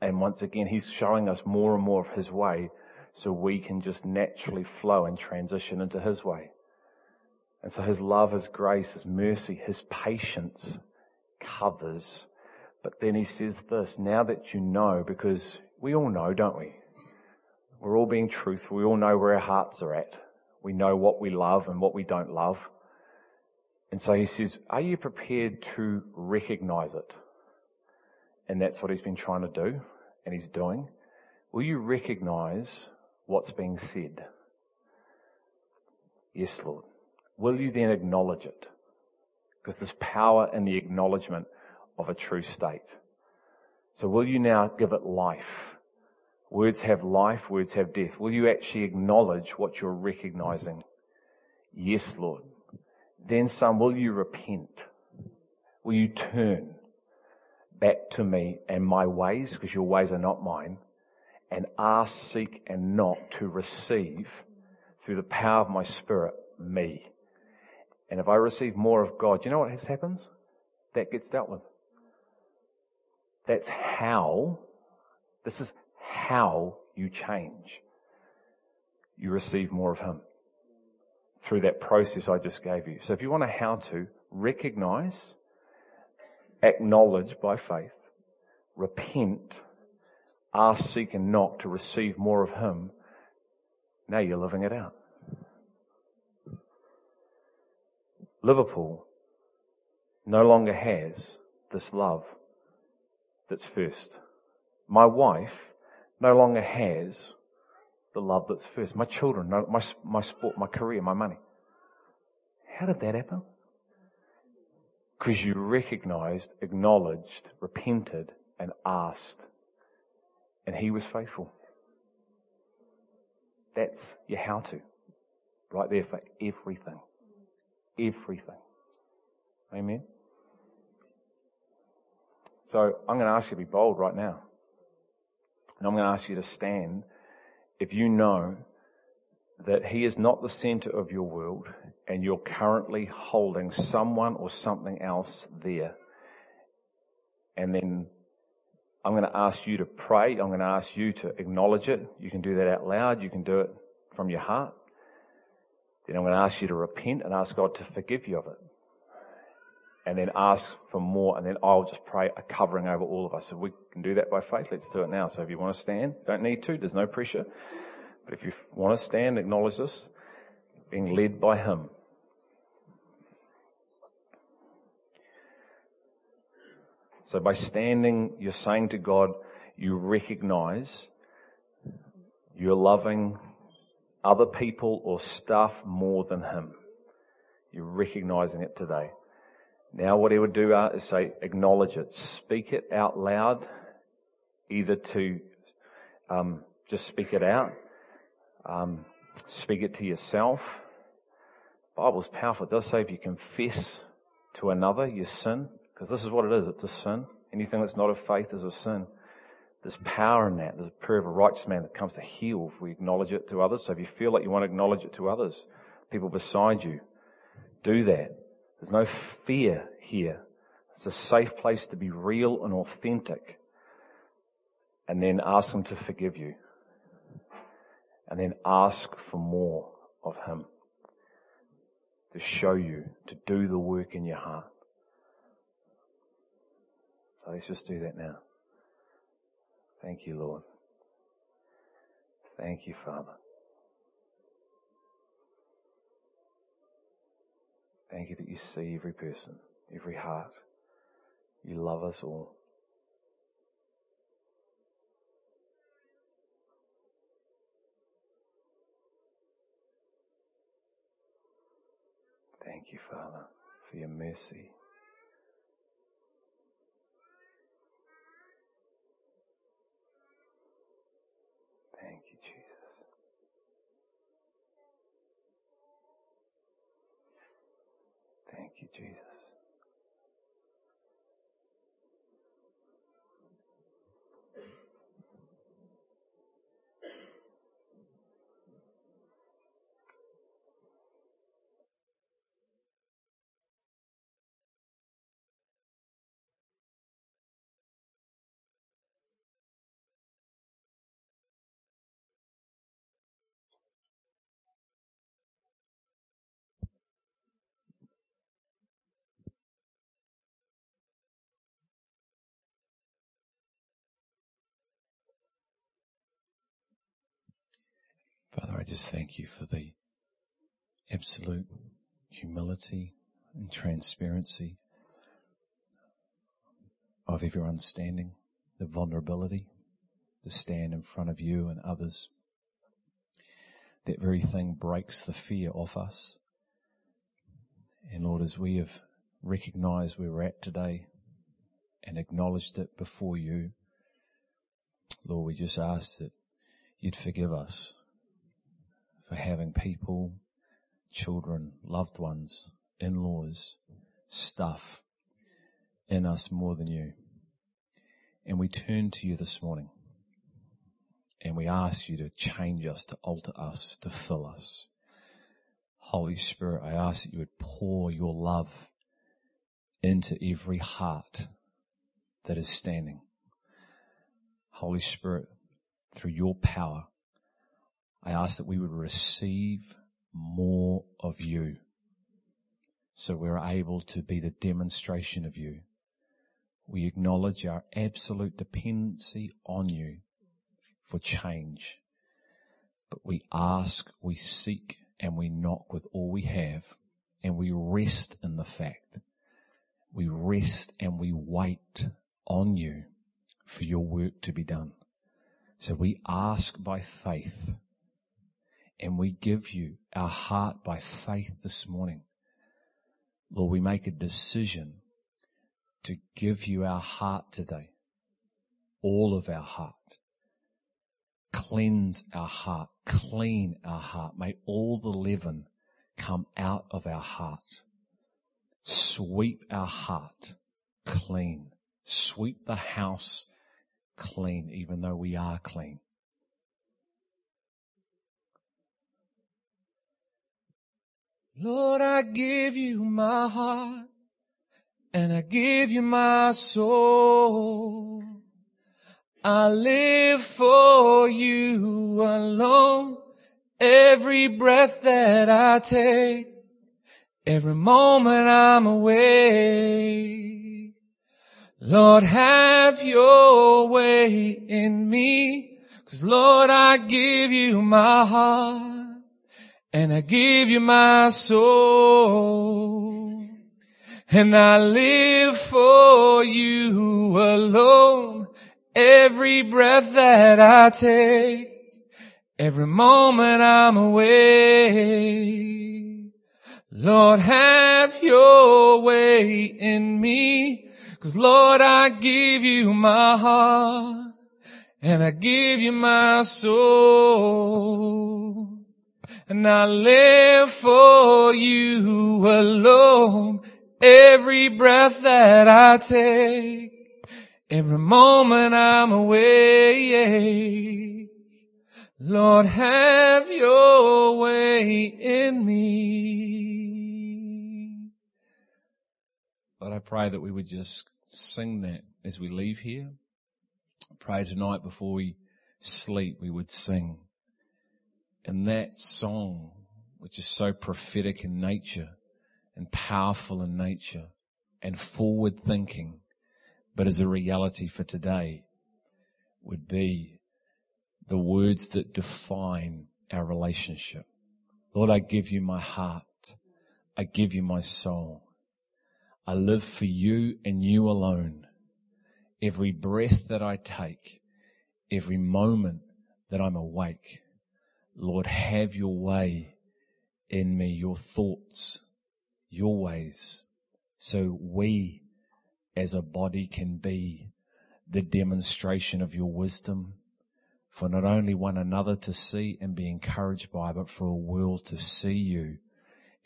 And once again, He's showing us more and more of His way so we can just naturally flow and transition into His way. And so his love, his grace, his mercy, his patience covers. But then he says this, now that you know, because we all know, don't we? We're all being truthful. We all know where our hearts are at. We know what we love and what we don't love. And so he says, are you prepared to recognize it? And that's what he's been trying to do and he's doing. Will you recognize what's being said? Yes, Lord. Will you then acknowledge it? Because there's power in the acknowledgement of a true state. So will you now give it life? Words have life, words have death. Will you actually acknowledge what you're recognizing? Yes, Lord. Then son, will you repent? Will you turn back to me and my ways, because your ways are not mine, and ask, seek, and knock to receive through the power of my spirit me. And if I receive more of God, you know what happens? That gets dealt with. That's how, this is how you change. You receive more of Him through that process I just gave you. So if you want a how to, recognize, acknowledge by faith, repent, ask, seek and knock to receive more of Him. Now you're living it out. Liverpool no longer has this love that's first. My wife no longer has the love that's first. My children, my, my sport, my career, my money. How did that happen? Because you recognized, acknowledged, repented, and asked. And he was faithful. That's your how to. Right there for everything. Everything. Amen. So I'm going to ask you to be bold right now. And I'm going to ask you to stand if you know that He is not the center of your world and you're currently holding someone or something else there. And then I'm going to ask you to pray. I'm going to ask you to acknowledge it. You can do that out loud. You can do it from your heart. Then I'm going to ask you to repent and ask God to forgive you of it and then ask for more, and then I'll just pray a covering over all of us. If we can do that by faith, let's do it now. So if you want to stand, don't need to, there's no pressure. But if you want to stand, acknowledge this, being led by Him. So by standing, you're saying to God, you recognize you're loving other people or stuff more than Him. You're recognizing it today. Now what he would do uh, is say, acknowledge it, speak it out loud, either to um, just speak it out, um, speak it to yourself. The Bible's powerful. It does say if you confess to another your sin, because this is what it is. It's a sin. Anything that's not of faith is a sin. There's power in that. There's a prayer of a righteous man that comes to heal if we acknowledge it to others. So if you feel like you want to acknowledge it to others, people beside you, do that. There's no fear here. It's a safe place to be real and authentic. And then ask them to forgive you. And then ask for more of Him. To show you, to do the work in your heart. So let's just do that now. Thank you, Lord. Thank you, Father. Thank you that you see every person, every heart. You love us all. Thank you, Father, for your mercy. Thank you, Jesus. Father, I just thank you for the absolute humility and transparency of everyone standing, the vulnerability to stand in front of you and others. That very thing breaks the fear off us. And Lord, as we have recognized where we're at today and acknowledged it before you. Lord, we just ask that you'd forgive us for having people, children, loved ones, in-laws, stuff in us more than you. And we turn to you this morning and we ask you to change us, to alter us, to fill us. Holy Spirit, I ask that you would pour your love into every heart that is standing. Holy Spirit, through your power, I ask that we would receive more of you so we're able to be the demonstration of you. We acknowledge our absolute dependency on you for change. But we ask, we seek, and we knock with all we have, and we rest in the fact. We rest and we wait on you for your work to be done. So we ask by faith, and we give you our heart by faith this morning. Lord, we make a decision to give you our heart today. All of our heart. Cleanse our heart. Clean our heart. May all the leaven come out of our heart. Sweep our heart clean. Sweep the house clean, even though we are clean. Lord, I give you my heart and I give you my soul. I live for you alone. Every breath that I take, every moment I'm away. Lord, have your way in me. Cause Lord, I give you my heart and I give you my soul. And I live for you alone. Every breath that I take, every moment I'm away. Lord, have your way in me. Cause Lord, I give you my heart and I give you my soul. And I live for you alone. Every breath that I take, every moment I'm away. Lord, have your way in me. But I pray that we would just sing that as we leave here. I pray tonight before we sleep, we would sing. And that song, which is so prophetic in nature, and powerful in nature and forward thinking, but as a reality for today would be the words that define our relationship. Lord, I give you my heart. I give you my soul. I live for you and you alone. Every breath that I take, every moment that I'm awake, Lord, have your way in me, your thoughts, your ways so we as a body can be the demonstration of your wisdom for not only one another to see and be encouraged by, but for a world to see you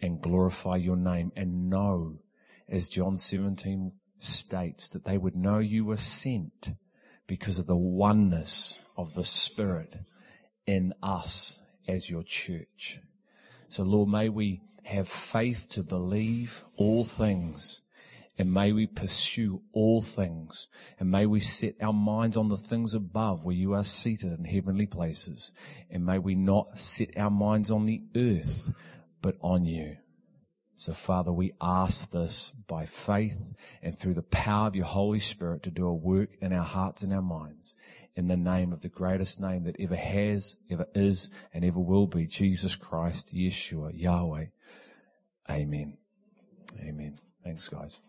and glorify your name and know, as John 17 states, that they would know you were sent because of the oneness of the Spirit in us as your church. So Lord, may we have faith to believe all things. And may we pursue all things. And may we set our minds on the things above where you are seated in heavenly places. And may we not set our minds on the earth, but on you. So Father, we ask this by faith and through the power of your Holy Spirit to do a work in our hearts and our minds in the name of the greatest name that ever has, ever is, and ever will be, Jesus Christ, Yeshua, Yahweh. Amen. Amen. Thanks guys.